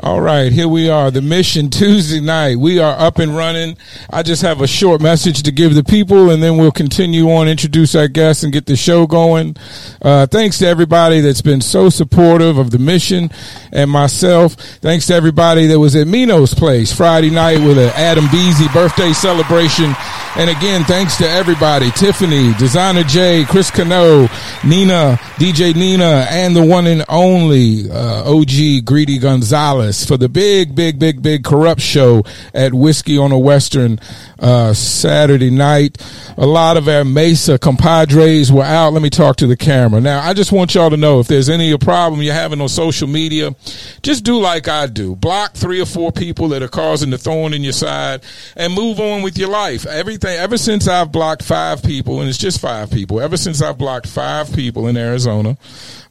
All right, here we are, the mission Tuesday night. We are up and running. I just have a short message to give the people, and then we'll continue on, introduce our guests, and get the show going. Uh, thanks to everybody that's been so supportive of the mission and myself. Thanks to everybody that was at Mino's place Friday night with an Adam Beasy birthday celebration. And again, thanks to everybody Tiffany, Designer J, Chris Cano, Nina, DJ Nina, and the one and only uh, OG Greedy Gonzalez for the big, big, big, big corrupt show at Whiskey on a Western uh, Saturday night. A lot of our Mesa compadres were out. Let me talk to the camera. Now, I just want y'all to know if there's any problem you're having on social media, just do like I do. Block three or four people that are causing the thorn in your side and move on with your life. Everything, ever since I've blocked five people, and it's just five people, ever since I've blocked five people in Arizona,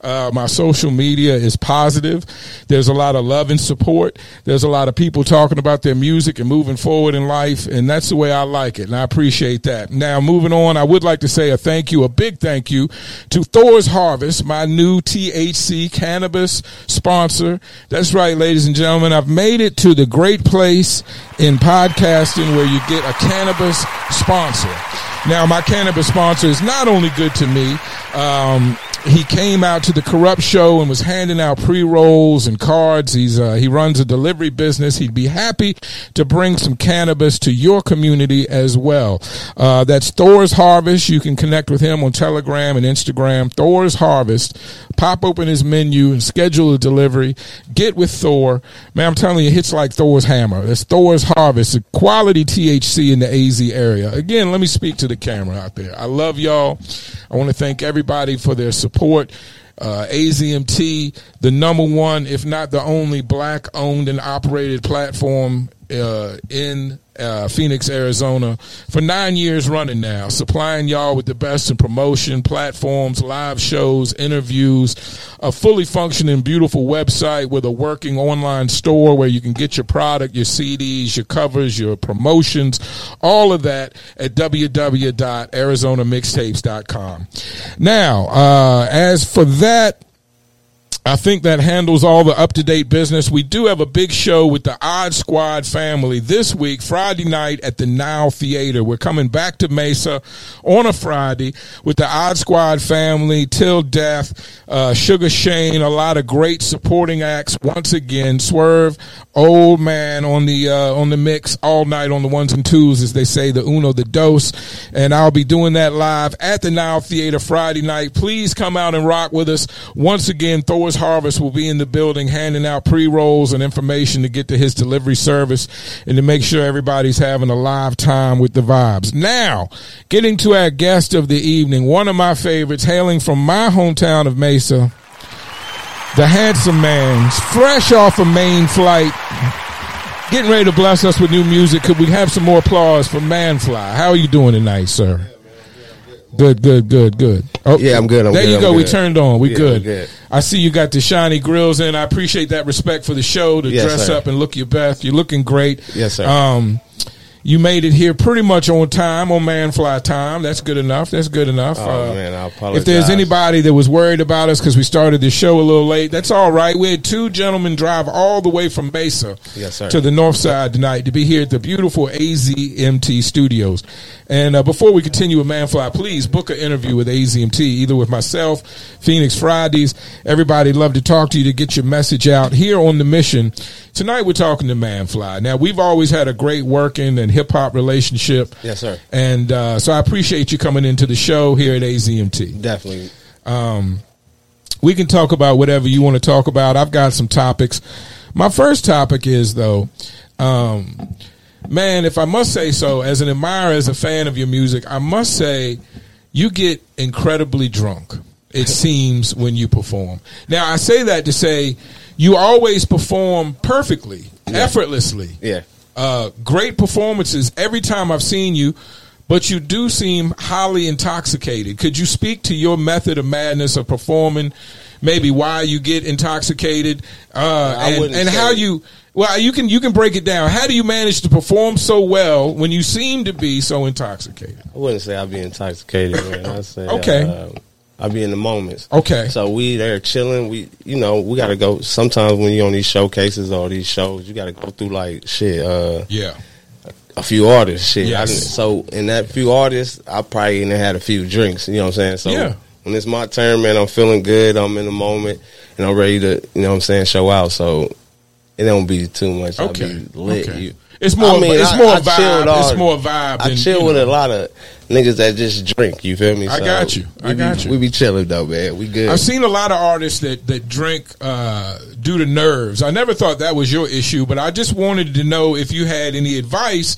uh, my social media is positive. There's a lot of love and support. There's a lot of people talking about their music and moving forward in life, and that's the way I like it, and I appreciate that. Now, moving on, I would like to say a thank you, a big thank you to Thor's Harvest, my new THC cannabis sponsor. That's right, ladies and gentlemen. I've made it to the great place in podcasting where you get a cannabis sponsor. Now, my cannabis sponsor is not only good to me, um, he came out to the corrupt show and was handing out pre rolls and cards. He's uh, he runs a delivery business. He'd be happy to bring some cannabis to your community as well. Uh, that's Thor's Harvest. You can connect with him on Telegram and Instagram. Thor's Harvest. Pop open his menu and schedule a delivery. Get with Thor. Man, I'm telling you, it hits like Thor's hammer. It's Thor's Harvest. Quality THC in the AZ area. Again, let me speak to the camera out there. I love y'all. I want to thank everybody for their support. Uh, AZMT, the number one, if not the only black owned and operated platform uh, in uh, Phoenix, Arizona, for nine years running now, supplying y'all with the best in promotion, platforms, live shows, interviews, a fully functioning, beautiful website with a working online store where you can get your product, your CDs, your covers, your promotions, all of that at www.arizonamixtapes.com. Now, uh, as for that, I think that handles all the up to date business. We do have a big show with the Odd Squad family this week, Friday night at the Nile Theater. We're coming back to Mesa on a Friday with the Odd Squad family, Till Death, uh, Sugar Shane, a lot of great supporting acts. Once again, Swerve, Old Man on the uh, on the mix all night on the ones and twos, as they say, the Uno, the Dose. And I'll be doing that live at the Nile Theater Friday night. Please come out and rock with us. Once again, Harvest will be in the building handing out pre rolls and information to get to his delivery service and to make sure everybody's having a live time with the vibes. Now, getting to our guest of the evening, one of my favorites, hailing from my hometown of Mesa, the handsome man, fresh off a main flight. Getting ready to bless us with new music. Could we have some more applause for Manfly? How are you doing tonight, sir? Good, good, good, good. Oh, yeah, I'm good. I'm there good, you go. We turned on. We Yeah, good. Good. I see you got the shiny grills in. I appreciate that respect for the show to Yes, dress sir. up and look your best. You're looking great. Yes, sir. Um, you made it here pretty much on time, on man fly time. That's good enough. That's good enough. Uh, Oh, man, I apologize. If there's anybody that was worried about us because we started the show a little late, that's all right. We had two gentlemen drive all the way from Mesa Yes, to the north side tonight to be here at the beautiful AZMT studios. And uh, before we continue with Manfly, please book an interview with AZMT, either with myself, Phoenix Fridays. Everybody love to talk to you to get your message out here on the mission. Tonight we're talking to Manfly. Now we've always had a great working and hip hop relationship. Yes, sir. And uh, so I appreciate you coming into the show here at AZMT. Definitely. Um, we can talk about whatever you want to talk about. I've got some topics. My first topic is though, um, man, if I must say so, as an admirer, as a fan of your music, I must say you get incredibly drunk. It seems when you perform. Now I say that to say you always perform perfectly, effortlessly Yeah. Uh, great performances every time I've seen you, but you do seem highly intoxicated. Could you speak to your method of madness of performing? Maybe why you get intoxicated, uh, and, and how you. Well, you can you can break it down. How do you manage to perform so well when you seem to be so intoxicated? I wouldn't say I'd be intoxicated, man. I'd say, Okay. uh, I be in the moments. Okay. So we there chilling. We, you know, we got to go. Sometimes when you on these showcases or these shows, you got to go through like shit. Uh, Yeah. a few artists. Shit. Yes. didn't- so in that few artists, I probably even had a few drinks. You know what I'm saying? So Yeah. when it's my turn, man, I'm feeling good. I'm in the moment, and I'm ready to, you know what I'm saying, show out. So it don't be too much. I'll Okay. be lit. Okay. You- It's more. I mean, it's I- more I chill with vibe. all- It's more vibe. I than, chill you with a lot of niggas that just drink. You feel me? I got you. I we be- got you. We be chilling though, man. We good. I've seen a lot of artists that that drink uh, due to nerves. I never thought that was your issue, but I just wanted to know if you had any advice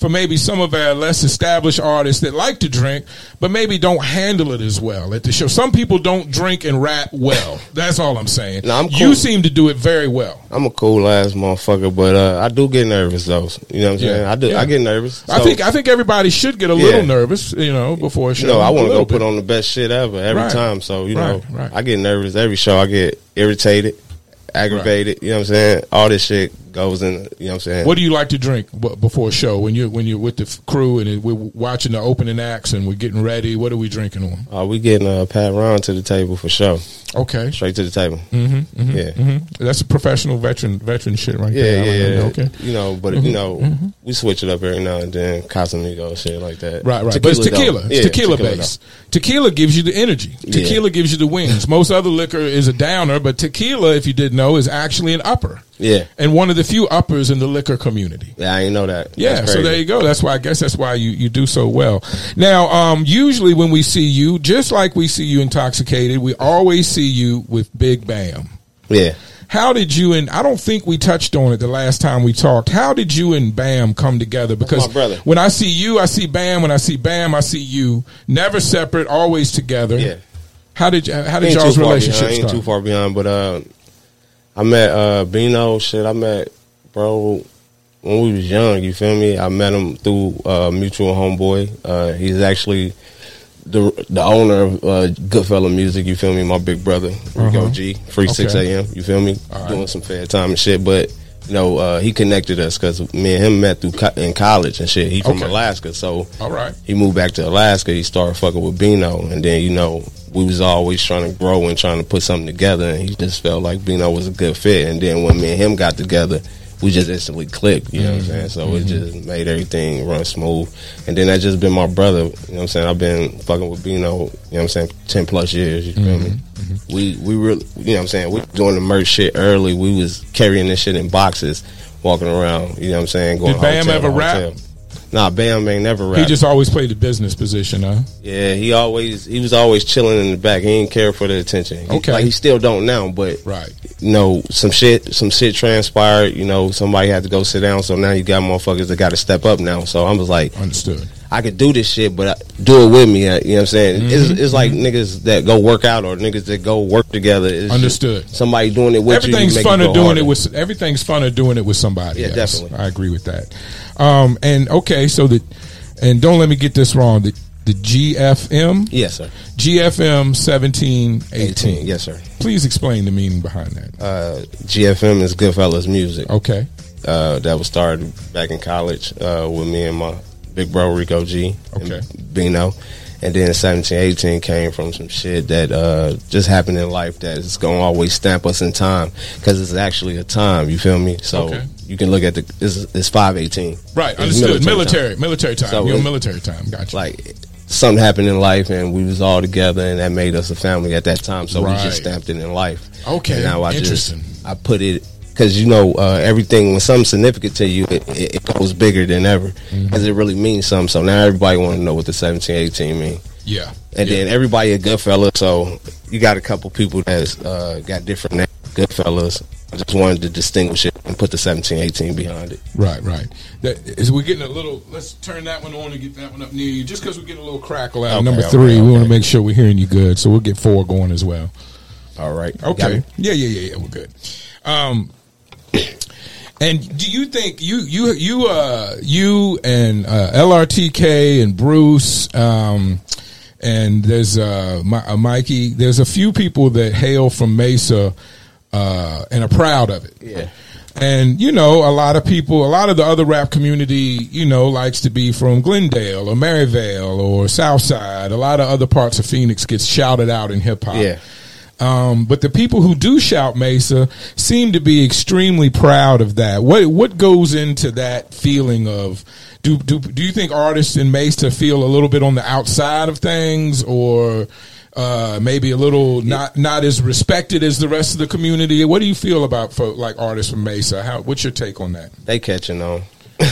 for maybe some of our less established artists that like to drink, but maybe don't handle it as well at the show. Some people don't drink and rap well. That's all I'm saying. No, I'm cool. You seem to do it very well. I'm a cool ass motherfucker, but uh, I do get nervous though. You know what I'm Yeah. saying? I do. Yeah. I get nervous. I think I think everybody should get a Yeah. little nervous, you know, before a show. You know, I want to go put on the best shit ever every Right. time. So you know, Right, right. I get nervous every show. I get irritated, aggravated. You know what I'm saying? All this shit goes in. You know what I'm saying? What do you like to drink before a show when you when you're with the crew and we're watching the opening acts and we're getting ready? What are we drinking on? Uh, we getting a Patrón to the table for sure. Okay, Straight to the table. mm-hmm, Yeah. hmm that's a professional veteran veteran shit right Yeah, there. Yeah, like yeah. that. Okay, Mm-hmm. You know, but you know, we switch it up every now and then. Casamigo, shit like that. right, right. but it's tequila. It's Yeah, tequila, based. Tequila gives you the energy. Yeah. Tequila gives you the wings. Most other liquor is a downer, but tequila, if you didn't know, is actually an upper Yeah, and one of the few uppers in the liquor community. yeah. I ain't know that. Yeah, so there you go. That's why I guess that's why you, you do so well. Now, um, usually when we see you, just like we see you intoxicated, we always see you with Big Bam. Yeah. How did you and I don't think we touched on it the last time we talked. How did you and Bam come together? Because when I see you, I see Bam. When I see Bam, I see you. Never separate, always together. Yeah. How did you, how did ain't y'all's relationship behind, ain't too far behind, but uh, I met uh, Bino. Shit, I met bro when we was young. You feel me? I met him through uh, mutual homeboy. Uh, he's actually the the owner of uh, Goodfella Music. You feel me? My big brother Rico Uh-huh. G. Free six a.m. You feel me? Right. Doing some fair time and shit, but. You know, uh, he connected us because me and him met through co- in college and shit. He from Okay. Alaska, so All right. he moved back to Alaska. He started fucking with Bino, and then you know we was always trying to grow and trying to put something together. And he just felt like Bino was a good fit. And then when me and him got together, we just instantly clicked. You know what I'm mm-hmm. saying? So it mm-hmm. just made everything run smooth. And then that just been my brother. You know what I'm saying? I've been fucking with Bino. You know what I'm saying? Ten plus years. You feel me? Mm-hmm. We we really you know what I'm saying? We doing the merch shit early. We was carrying this shit in boxes, walking around. You know what I'm saying? Going Did Bam hotel ever to rap? Nah, Bam ain't never rap. He just always played the business position, huh? Yeah, he always he was always chilling in the back. He didn't care for the attention. He- Okay. like he still don't now, but Right. you know some shit some shit transpired. You know somebody had to go sit down, so now you got motherfuckers that got to step up now. So I was like, Understood. I could do this shit, but I, do it with me. uh, You know what I'm saying? Mm-hmm. It's, it's like niggas that go work out or niggas that go work together. It's Understood. somebody doing it with everything's you. make fun of doing harder. it with everything's fun of doing it with somebody. Yeah, else. definitely. I agree with that. Um, and okay, so the and don't let me get this wrong. The the GFM Yes, sir. GFM seventeen eighteen. Yes, sir. Please explain the meaning behind that. Uh, GFM is Goodfellas Music. Okay. uh, that was started back in college uh, with me and my big bro Rico G. Okay. And Bino. And then 17, 18 came from some shit that uh, just happened in life that is going to always stamp us in time because it's actually a time. You feel me? So Okay. you can look at the it's, it's five eighteen. Right. It's Understood. military Military. Military time. So You're military time. Gotcha. Like something happened in life and we was all together and that made us a family at that time. So we just stamped it in life. Okay. And now I Interesting. just I put it because you know uh, everything when something's significant to you, it, it, it goes bigger than ever Mm-hmm. because it really means something. So now everybody want to know what the 17, 18 mean. yeah. And yeah. then everybody a good fella. So you got a couple people that's uh, got different names, good fellas. I just wanted to distinguish it and put the 17, 18 behind it. Right, right. That is we're getting a little. Let's turn that one on and get that one up near you, just because we're getting a little crackle out. Okay, Number okay, three, we want to make sure we're hearing you good, so we'll get four going as well. All right. Okay. Yeah, yeah, yeah, yeah. We're good. Um, and do you think you you you uh you and uh, LRTK and Bruce um and there's uh, Mi- uh Mikey there's a few people that hail from Mesa uh and are proud of it. Yeah. And you know, a lot of people, a lot of the other rap community, you know, likes to be from Glendale or Maryvale or Southside. A lot of other parts of Phoenix gets shouted out in hip hop. Yeah. Um, but the people who do shout Mesa seem to be extremely proud of that. What what goes into that feeling of do do do you think artists in Mesa feel a little bit on the outside of things or uh, maybe a little not not as respected as the rest of the community? What do you feel about folk like artists from Mesa? How what's your take on that? They catching on.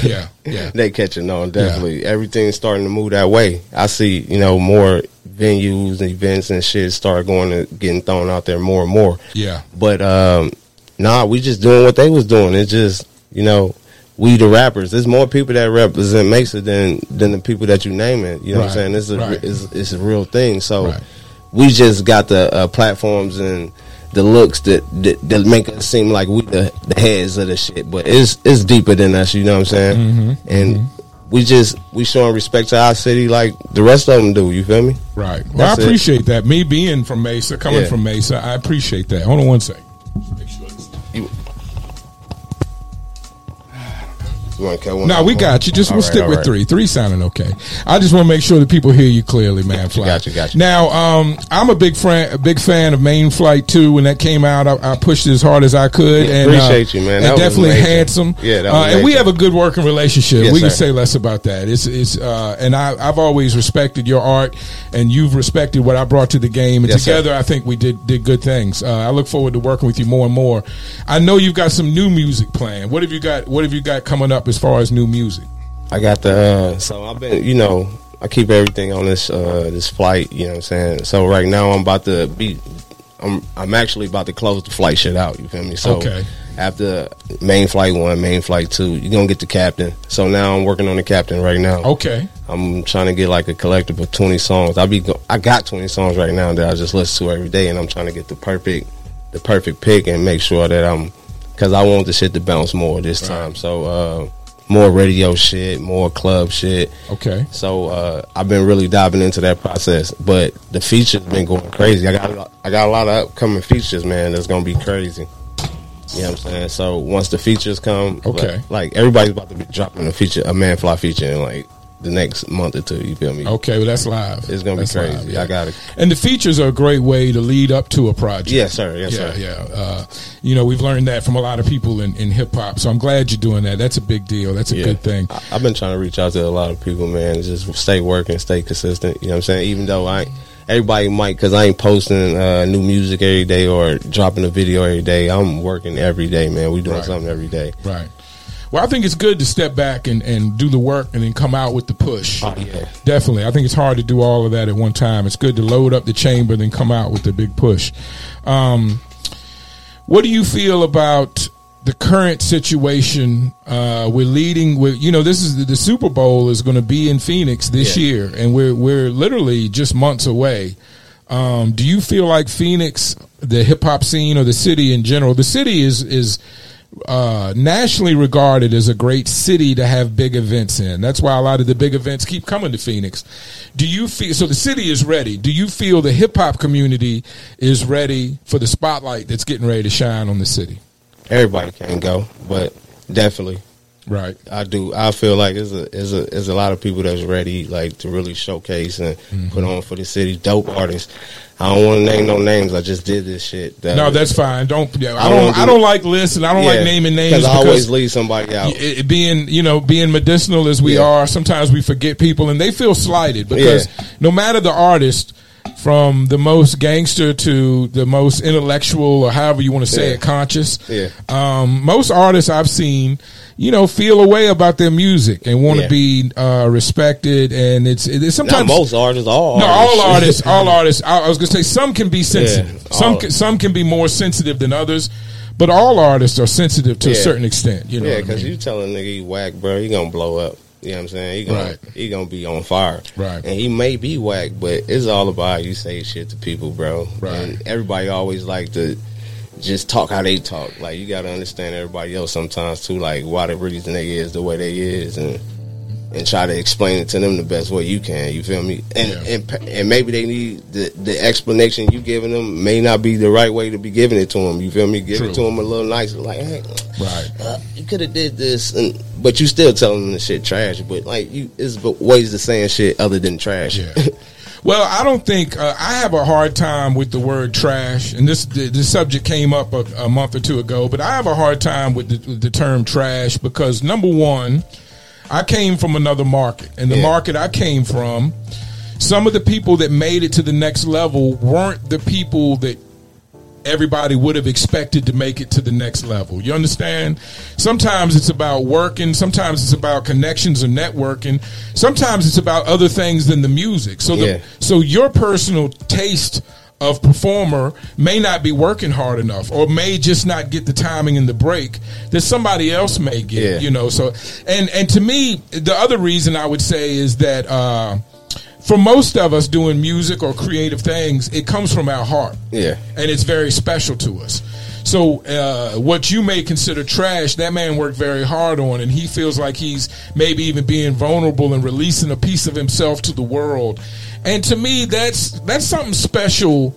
Yeah, yeah. they catching on definitely. Everything's starting to move that way. I see, you know, more venues and events and shit start going to getting thrown out there more and more. Yeah. But um nah, we just doing what they was doing. It's just, you know, we the rappers. There's more people that represent Mesa than than the people that you name it. You know what I'm saying? It's a right. it's, it's a real thing. So Right. we just got the uh, platforms and the looks that, that that make us seem like we the, the heads of the shit, but it's it's deeper than us. You know what I'm saying? Mm-hmm. And we just we showing respect to our city like the rest of them do. You feel me? Right. Well, That's I it. appreciate that. Me being from Mesa, coming Yeah. from Mesa, I appreciate that. Hold on one second. You want to cut one? No, off? we got you. Just All we'll right, stick with right. three. Three sounding okay. I just want to make sure that people hear you clearly, man. Got you, Fly. got you. Now, um, I'm a big fan, a big fan of Main Flight Two. When that came out, I, I pushed it as hard as I could. Yeah, and appreciate uh, you, man. And That was definitely amazing. handsome. Yeah, that uh, and we have a good working relationship. Yes, we can sir. say less about that. It's it's uh, and I, I've always respected your art, and you've respected what I brought to the game. And Yes, sir. together, I think we did did good things. Uh, I look forward to working with you more and more. I know you've got some new music planned. What have you got? What have you got coming up as far as new music? I got the uh, so I've been you know I keep everything on this uh, this flight. You know what I'm saying? So right now I'm about to be. I'm I'm actually about to close the flight shit out. You feel me? So Okay. after main flight one, main flight two, you're gonna get the captain. So now I'm working on the captain right now. Okay. I'm trying to get like a collective of 20 songs. I be go- I got 20 songs right now that I just listen to every day, and I'm trying to get the perfect the perfect pick and make sure that I'm because I want the shit to bounce more this Right. time. So uh, more radio shit, more club shit. Okay. So uh, I've been really diving into that process, but the features been going crazy. I got a lot- I got a lot of upcoming features, man. That's gonna be crazy. You know what I'm saying? So once the features come, Okay. like, like everybody's about to be dropping a feature, a man fly feature in like the next month or two. You feel me? Okay, well that's live. It's gonna be crazy. live, yeah. I got it. And the features are a great way to lead up to a project. Yes, sir. Yes, yeah, sir. yeah. Uh, you know, we've learned that from a lot of people in, in hip hop. So I'm glad you're doing that. That's a big deal. That's a Yeah. good thing. I- I've been trying to reach out to a lot of people, man. Just stay working, stay consistent. You know what I'm saying? Even though I, everybody might, because I ain't posting uh, new music every day or dropping a video every day. I'm working every day, man. We doing Right. something every day. Right. Well, I think it's good to step back and, and do the work and then come out with the push. Oh yeah. Definitely. I think it's hard to do all of that at one time. It's good to load up the chamber, and then come out with the big push. Um, what do you feel about the current situation? Uh, we're leading with, you know, this is the, the Super Bowl is going to be in Phoenix this Yeah. year, and we're we're literally just months away. Um, do you feel like Phoenix, the hip hop scene, or the city in general? The city is is uh, nationally regarded as a great city to have big events in. That's why a lot of the big events keep coming to Phoenix. Do you feel so? The city is ready. Do you feel the hip hop community is ready for the spotlight that's getting ready to shine on the city? Everybody can't go, but definitely. Right. I do. I feel like there's a there's a there's a lot of people that's ready, like to really showcase and Mm-hmm. put on for the city. Dope artists. I don't want to name no names. I just did this shit. That No, was- that's fine. Don't. Yeah, I I don't. don't I do- don't like lists, and I don't like naming names Because I always leave somebody out. it, it being you know being medicinal as we Yeah. are sometimes we forget people and they feel slighted because no matter the artist from the most gangster to the most intellectual or however you want to say Yeah. it conscious Yeah. um, most artists i've seen you know feel a way about their music and want to Yeah. be uh, respected and it's it's Not sometimes most artists, all no, artists. all artists, all artists. I, I was gonna say some can be sensitive. Some can, some can be more sensitive than others, but all artists are sensitive to a certain extent. You know, Yeah, what I because mean? you tell a nigga he whack, bro, he gonna blow up. You know what I'm saying? He gonna Right. he gonna be on fire. Right. And he may be whack, but it's all about you say shit to people, bro. Right. And everybody always like to just talk how they talk. Like you gotta understand everybody else sometimes too, like why the reason they is the way they is and and try to explain it to them the best way you can. You feel me? And Yeah. and and maybe they need the the explanation you giving them may not be the right way to be giving it to them. You feel me? Give True. it to them a little nicer, like, hey, Right. uh, you could have did this, and but you still telling them the shit trash. But like you, it's ways to saying shit other than trash. Yeah. Well, I don't think uh, I have a hard time with the word trash, and this the, the subject came up a, a month or two ago. But I have a hard time with the, with the term trash because number one, I came from another market, and the Yeah. market I came from, some of the people that made it to the next level weren't the people that everybody would have expected to make it to the next level. You understand? Sometimes it's about working, sometimes it's about connections and networking, sometimes it's about other things than the music. So Yeah. the so your personal taste of performer may not be working hard enough or may just not get the timing and the break that somebody else may get Yeah. you know so and and to me the other reason i would say is that uh for most of us doing music or creative things it comes from our heart Yeah. and it's very special to us. So, uh, what you may consider trash, that man worked very hard on, and he feels like he's maybe even being vulnerable and releasing a piece of himself to the world. And to me, that's that's something special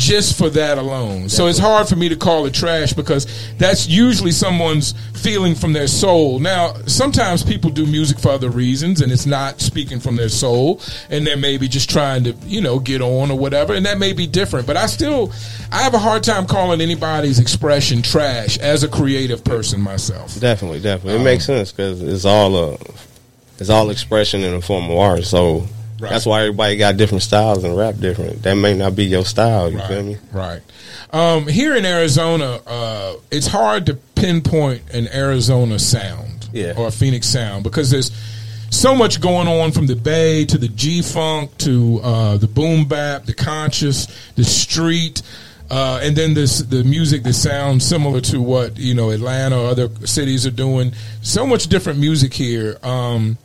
just for that alone. So it's hard for me to call it trash because that's usually someone's feeling from their soul. Now, sometimes people do music for other reasons and it's not speaking from their soul and they're maybe just trying to, you know, get on or whatever and that may be different. But I still I have a hard time calling anybody's expression trash as a creative person myself. Definitely, definitely. Um, it makes sense because it's all a, it's all expression in the form of art. So Right. that's why everybody got different styles and rap different. That may not be your style. You feel me? Right. Um, here in Arizona, uh, it's hard to pinpoint an Arizona sound Yeah. or a Phoenix sound because there's so much going on from the Bay to the G Funk to uh, the boom bap, the conscious, the street. Uh, and then this the music that sounds similar to what you know Atlanta or other cities are doing. So much different music here. Um,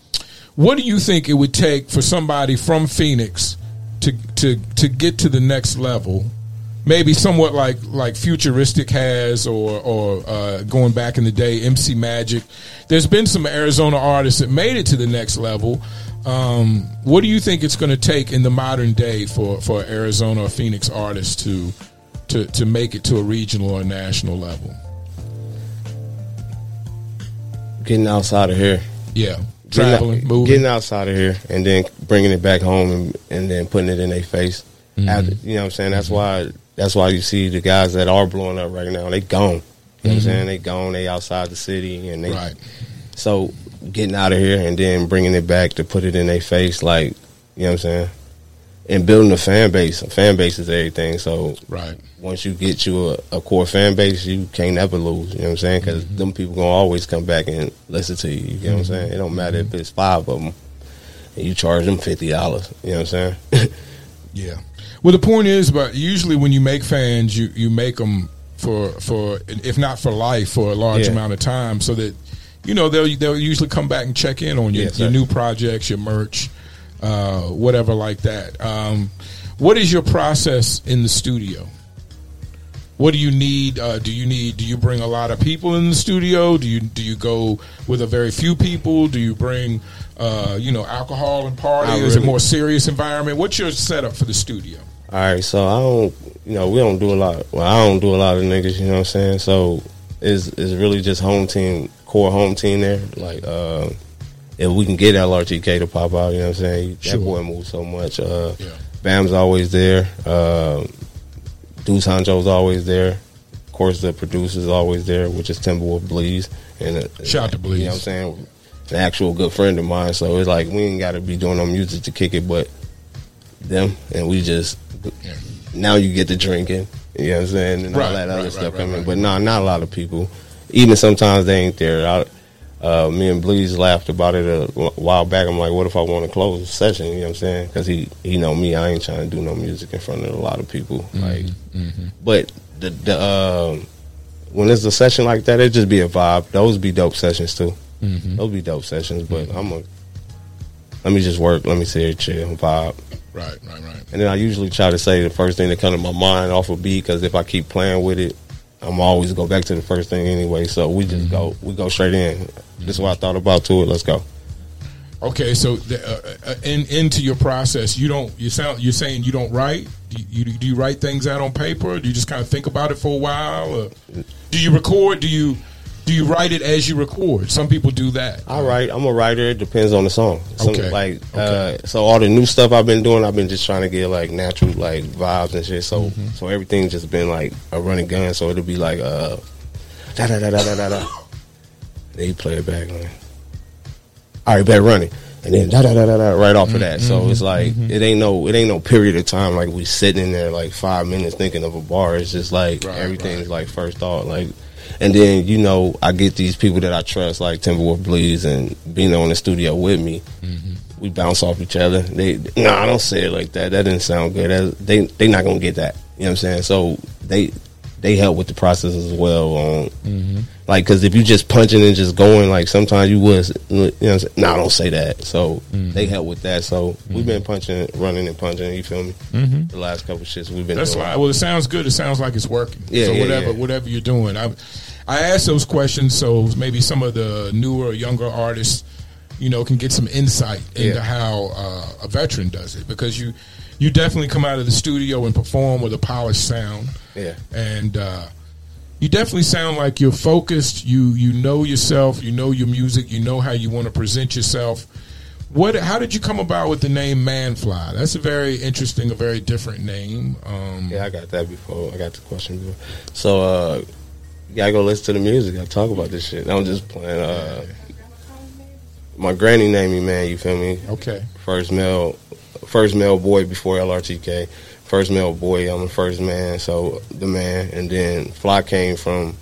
what do you think it would take for somebody from Phoenix to to to get to the next level? Maybe somewhat like like futuristic has, or or uh, going back in the day, MC Magic. There's been some Arizona artists that made it to the next level. Um, what do you think it's going to take in the modern day for for Arizona or Phoenix artists to to to make it to a regional or national level? Getting outside of here, Yeah, traveling, out- moving. getting outside of here, and then bringing it back home and, and then putting it in their face. Mm-hmm. After, you know what I'm saying? That's why. That's why you see the guys that are blowing up right now. They gone. You know what I'm saying? They gone. They outside the city, and they Mm-hmm. right. So getting out of here and then bringing it back to put it in their face, like you know what I'm saying, and building a fan base. A fan base is everything. So Right. once you get you a, a core fan base, you can't ever lose. You know what I'm saying? Because Mm-hmm. them people gonna always come back and listen to you. You know what I'm saying? It don't matter if it's five of them, and you charge them fifty dollars. You know what I'm saying? Yeah. Well, the point is, but usually when you make fans, you you make them for for if not for life for a large Yeah. amount of time, so that you know they'll they'll usually come back and check in on your, Yes, your new projects, your merch, uh, whatever like that. Um, what is your process in the studio? What do you need? Uh, do you need? Do you bring a lot of people in the studio? Do you do you go with a very few people? Do you bring, uh, you know, alcohol and party? Not Is it more serious environment? What's your setup for the studio? All right, so I don't, you know, we don't do a lot. Well, I don't do a lot of niggas. You know what I'm saying? So it's it's really just home team, core home team there. Like, uh, if we can get LRTK to pop out, you know what I'm saying? Sure. That boy moves so much. Uh, Yeah. Bam's always there. Uh, Deuce Honcho's always there. Of course, the producer's always there, which is Timberwolf Bleeze. And uh, Shout out to Bleeze. You know what I'm saying? An actual good friend of mine. So it's like we ain't got to be doing no music to kick it, but them, and we just Yeah. now you get the drinking. You know what I'm saying? And Right, all that other right, stuff right, right, coming. right. But no, not a lot of people. Even sometimes they ain't there. I, uh, me and Bleeze laughed about it a while back. I'm like, what if I want to close the session? You know what I'm saying? Because he, he know me. I ain't trying to do no music in front of a lot of people. Mm-hmm, Like, but the the um, when it's a session like that, it just be a vibe. Those be dope sessions too. Mm-hmm. Those be dope sessions. But I'm a let me just work. Let me sit here, chill, vibe. Right, right, right. And then I usually try to say the first thing that comes to my mind off a beat because if I keep playing with it, I'm always go back to the first thing anyway. So we just go we go straight in. This is what I thought about to it. Let's go. Okay, so the, uh, uh, in, into your process, you don't. You sound. You're saying you don't write. Do you, do you write things out on paper? Do you just kind of think about it for a while? Or do you record? Do you do you write it as you record? Some people do that. I write. I'm a writer. It depends on the song. Some, Okay. Like, Okay. uh, so all the new stuff I've been doing, I've been just trying to get like natural like vibes and shit. So, Mm-hmm. so everything's just been like a running gun. So it'll be like uh, da da da da da da da. Then play it back. Like, all right, back running. And then da da da da da right off of that. Mm-hmm. So it's like it ain't no it ain't no period of time like we sitting in there like five minutes thinking of a bar. It's just like Right, everything's like first thought. Like and then, you know, I get these people that I trust, like Timberwolf Bleeze and Bino in the studio with me. Mm-hmm. We bounce off each other. They, no, I don't say it like that. That didn't sound good. That, they, they not gonna get that. You know what I'm saying? So they, they help with the process as well. On Mm-hmm. like, because if you just punching and just going, like sometimes you was, you know, what I'm no, I don't say that. So Mm-hmm. they help with that. So we've been punching, running and punching. You feel me? Mm-hmm. The last couple of shits we've been That's doing. why. Well, it sounds good. It sounds like it's working. Yeah, So yeah, whatever, yeah. whatever you're doing, I, I ask those questions so maybe some of the newer, younger artists, you know, can get some insight into Yeah. how uh, a veteran does it because you, you definitely come out of the studio and perform with a polished sound. Yeah. and uh, you definitely sound like you're focused. You you know yourself. You know your music. You know how you want to present yourself. What? How did you come about with the name Manfly? That's a very interesting, a very different name. Um, Yeah, I got that before. I got the question before. So, uh, you gotta go listen to the music. I talk about this shit. I'm just playing. Uh, my granny named me, man. You feel me? Okay. First male, first male boy before LRTK. First male boy. I'm the first man. So the man, and then Fly came from,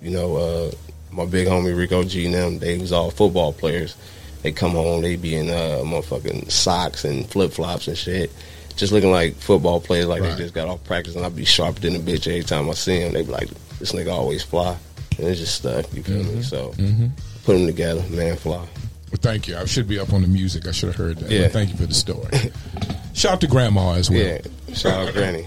you know, uh, my big homie Rico G and them. They was all football players. They come home, they be in uh, motherfucking socks and flip flops and shit. Just looking like football players, like Right. they just got off practice, and I'd be sharper than a bitch every time I see them. They be like, "This nigga always fly," and it's just stuck. You feel me? So Mm-hmm. put them together, man, fly. Well, thank you. I should be up on the music. I should have heard that. Yeah. But thank you for the story. Shout out to Grandma as well. Yeah, shout out Granny.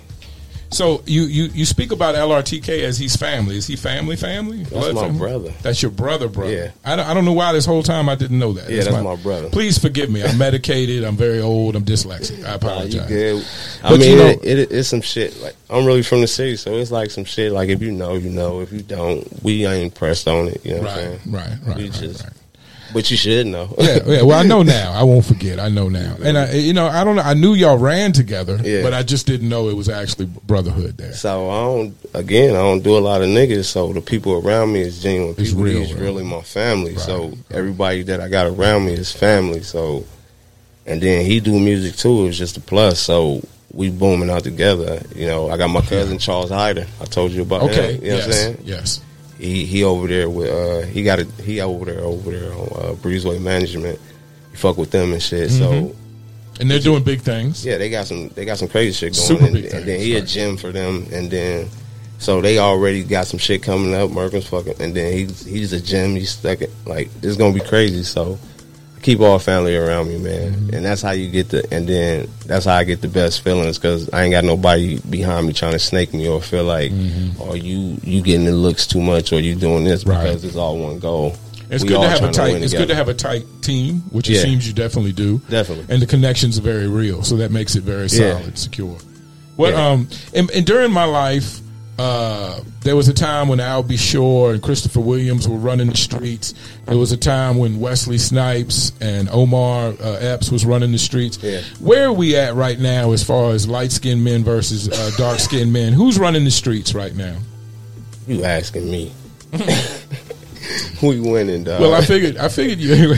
So you, you you speak about LRTK as he's family. Is he family? Family? Blood my family? brother. That's your brother, brother. Yeah. I don't, I don't know why this whole time I didn't know that. Yeah, that's my brother. Please forgive me. I'm medicated. I'm very old. I'm dyslexic. I Nah, apologize. you good. I But mean, you know- it, it, it's some shit. Like I'm really from the city, so it's like some shit. Like if you know, you know. If you don't, we ain't pressed on it. You know what I'm Right, saying? right, right, We right, just- right. But you should know. Yeah, yeah. Well, I know now. I won't forget. I know now. And I, you know, I don't know. I knew y'all ran together, Yeah. but I just didn't know it was actually brotherhood there. So I don't. Again, I don't do a lot of niggas. So the people around me is genuine. It's People real, is right. really my family. Right, So right. everybody that I got around me is family. So, and then he do music too. It's just a plus. So we booming out together. You know, I got my cousin Charles Hyder. I told you about Okay. him. You know yes. what I'm saying? Yes. He he over there with uh he got a he over there over there on uh, Breezeway Management. You fuck with them and shit. So Mm-hmm. And they're doing big things. yeah, they got some they got some crazy shit going. Super and, big and then he a gym for them, and then so they already got some shit coming up. Merkin's fucking, and then he's he's a gym. He's stuck it like this gonna be crazy. So. I Keep all family around me, man, Mm-hmm. and that's how you get the. And then that's how I get the best feelings because I ain't got nobody behind me trying to snake me or feel like, or you you getting the looks too much or you doing this Mm-hmm. Right. because it's all one goal. It's We good to have a tight. win it's good to have a tight team, which it seems you definitely do. Definitely. And the connections are very real, so that makes it very Yeah. solid, secure. Well, Yeah. um, and, and during my life, uh, there was a time when Al B. Sure and Christopher Williams were running the streets. There was a time when Wesley Snipes and Omar uh, Epps was running the streets. Yeah. Where are we at right now as far as light skinned men versus uh, dark skinned men? Who's running the streets right now? You asking me? we winning, dog. Well, I figured, I figured you.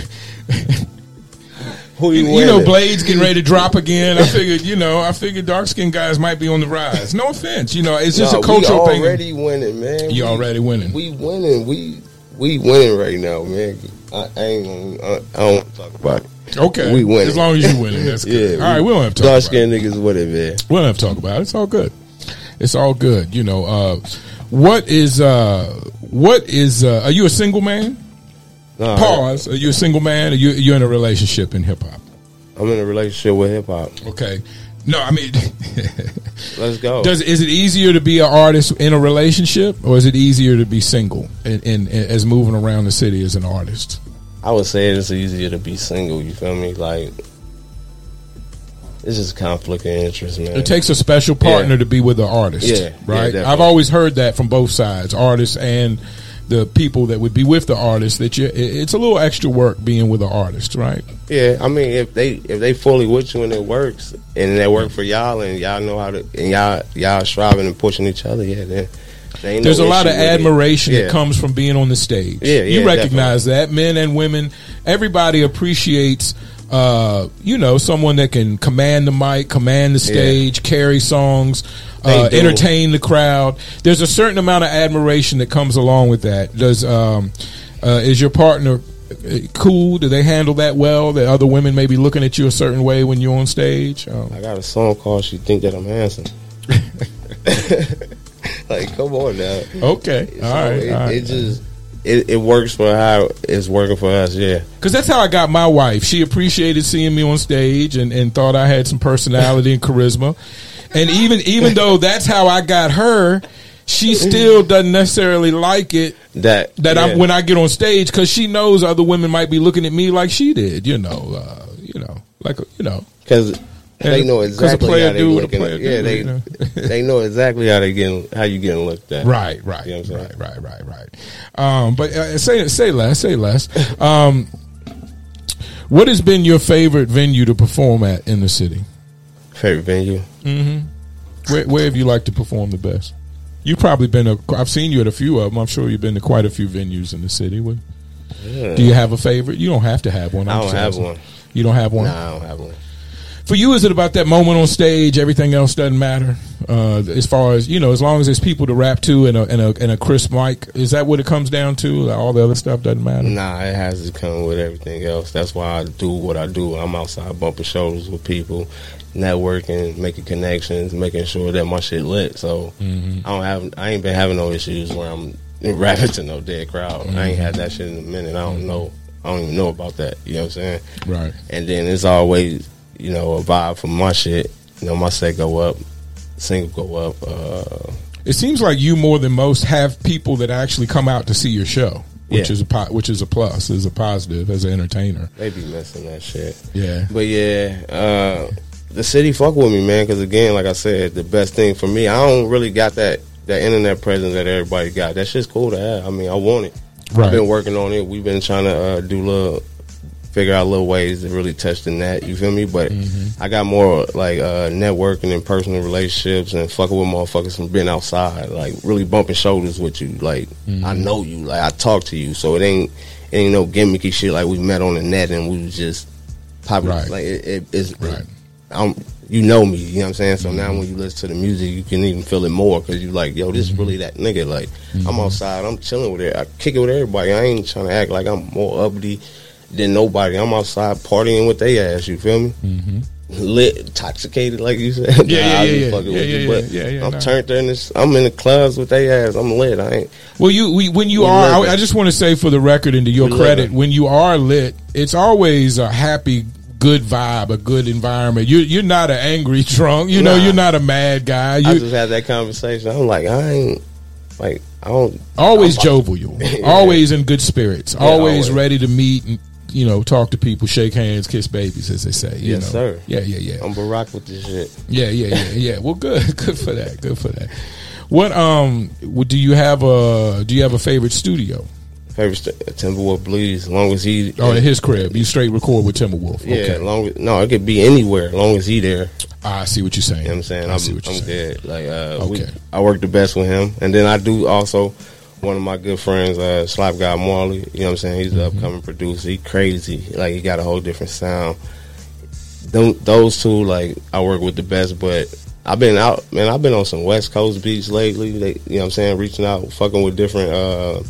Who You, you, you know? Blades getting ready to drop again. I figured, you know, I figured dark skinned guys might be on the rise. No offense, you know, it's just No, a cultural we thing. already winning, man. You We- already winning. We winning. We we winning right now, man. I, I ain't. Gonna, I, I don't want to talk about it. Okay, we winning. as long as you winning, that's good. Yeah. All right, we don't have to talk dark about it. skinned niggas with it, man. We don't have to talk about it. It's all good. It's all good. You know, uh, what is uh, what is? Uh, are you a single man? Nah, Pause. Are you a single man? Or you you in a relationship in hip hop? I'm in a relationship with hip hop. Okay. No, I mean, Let's go. does is it easier to be an artist in a relationship, or is it easier to be single and, and, and as moving around the city as an artist? I would say it's easier to be single. You feel me? Like it's just conflict of interest, man. It takes a special partner Yeah. to be with an artist, Yeah, yeah, right? definitely. I've always heard that from both sides, artists and the people that would be with the artist. That you it's a little extra work being with an artist, right? Yeah, I mean, if they if they fully with you and it works, and it work for y'all, and y'all know how to, and y'all y'all striving and pushing each other, yeah, then no There's a lot of issue with it. admiration Yeah. that comes from being on the stage. Yeah, you yeah, recognize that, men and women, everybody appreciates. Uh, you know, someone that can command the mic, command the stage, carry songs, uh, entertain the crowd. There's a certain amount of admiration that comes along with that. Does um, uh, is your partner uh, cool? Do they handle that well? That other women may be looking at you a certain way when you're on stage. Um, I got a song called "She Think That I'm Handsome." like, come on now. okay, So all right, it, all right. it just it, it works for how it's working for us. Yeah, Because that's how I got my wife. She appreciated seeing me on stage and, and thought I had some personality and charisma. And even even though that's how I got her, she still doesn't necessarily like it that that yeah. I'm when I get on stage because she knows other women might be looking at me like she did. You know, uh, you know, like you know. because they know exactly how they do looking. player Yeah, they know. they know exactly how they getting how you getting looked at. Right, right, You know what I'm saying? right, right, right, right. Um, but uh, say say less, say less. Um, what has been your favorite venue to perform at in the city? Favorite venue? Mm-hmm. Where, where have you liked to perform the best? You've probably been. A, I've seen you at a few of them. I'm sure you've been to quite a few venues in the city. What, Yeah. do you have a favorite? You don't have to have one. I I'm don't have one. You don't have one. Nah, I don't have one. For you, is it about that moment on stage? Everything else doesn't matter. Uh, as far as you know, as long as there's people to rap to and a and a, and a crisp mic, is that what it comes down to? Like, all the other stuff doesn't matter. Nah, it has to come with everything else. That's why I do what I do. I'm outside bumping shoulders with people, networking, making connections, making sure that my shit lit. So Mm-hmm. I don't have, I ain't been having no issues where I'm rapping to no dead crowd. I ain't had that shit in a minute. I don't know. I don't even know about that. You know what I'm saying? Right. And then it's always, you know, a vibe from my shit. You know, my set go up, single go up. Uh, It seems like you more than most have people that actually come out to see your show, which Yeah. is a po- which is a plus, is a positive as an entertainer. they be missing that shit. Yeah. But yeah, uh, the city fuck with me, man. Because again, like I said, the best thing for me, I don't really got that that internet presence that everybody got. That shit's cool to have. I mean, I want it. Right. I've been working on it. We've been trying to uh, do little, figure out little ways to really touch the net. You feel me? But Mm-hmm. I got more like uh, networking and personal relationships and fucking with motherfuckers from being outside, like really bumping shoulders with you. Like Mm-hmm. I know you, like I talk to you, so it ain't it ain't no gimmicky shit like we met on the net and we was just popping. Right. Like it, it, it's Right. I'm, you know me, you know what I'm saying. So now when you listen to the music, you can even feel it more because you're like, yo, this is really that nigga. Like I'm outside, I'm chilling with it, I kick it with everybody. I ain't trying to act like I'm more uppity than nobody. I'm outside partying with they ass. You feel me? Mm-hmm. Lit, intoxicated, like you said. Yeah, yeah, Nah, I yeah, be yeah. fucking Yeah, with yeah, you, but yeah, yeah, yeah, I'm nah. turned in this. I'm in the clubs with they ass. I'm lit. I ain't. Well, you we, when you are. I, I just want to say for the record and to your We credit, when you are lit, it's always a happy, good vibe, a good environment. You you're not an angry drunk. You know, you're not a mad guy. I You just had that conversation. I'm like, I ain't like I don't. always jovial, Yeah. always in good spirits, always, always. ready to meet and you know talk to people, shake hands, kiss babies, as they say. You Yes, know? sir. Yeah, yeah, yeah. I'm Barack with this shit. Yeah, yeah, yeah, yeah. Well, good, good for that. Good for that. What um what- do you have a do you have a favorite studio? Favorite st- Timberwolf Bleeze. As long as he. Oh, in his crib, you straight record with Timberwolf. Yeah, Okay, long as no, it could be anywhere. As long as he there, I see what you're saying. know what I'm saying. I I'm, see what you're I'm saying. good. Like, uh, we, Okay. I work the best with him, and then I do also. One of my good friends, uh, Slap Guy Marley. You know what I'm saying? He's Mm-hmm. an upcoming producer. He crazy. Like he got a whole different sound. Them, those two, like I work with the best. But I've been out, man. I've been on some West Coast beats lately. They, you know what I'm saying? Reaching out, fucking with different. uh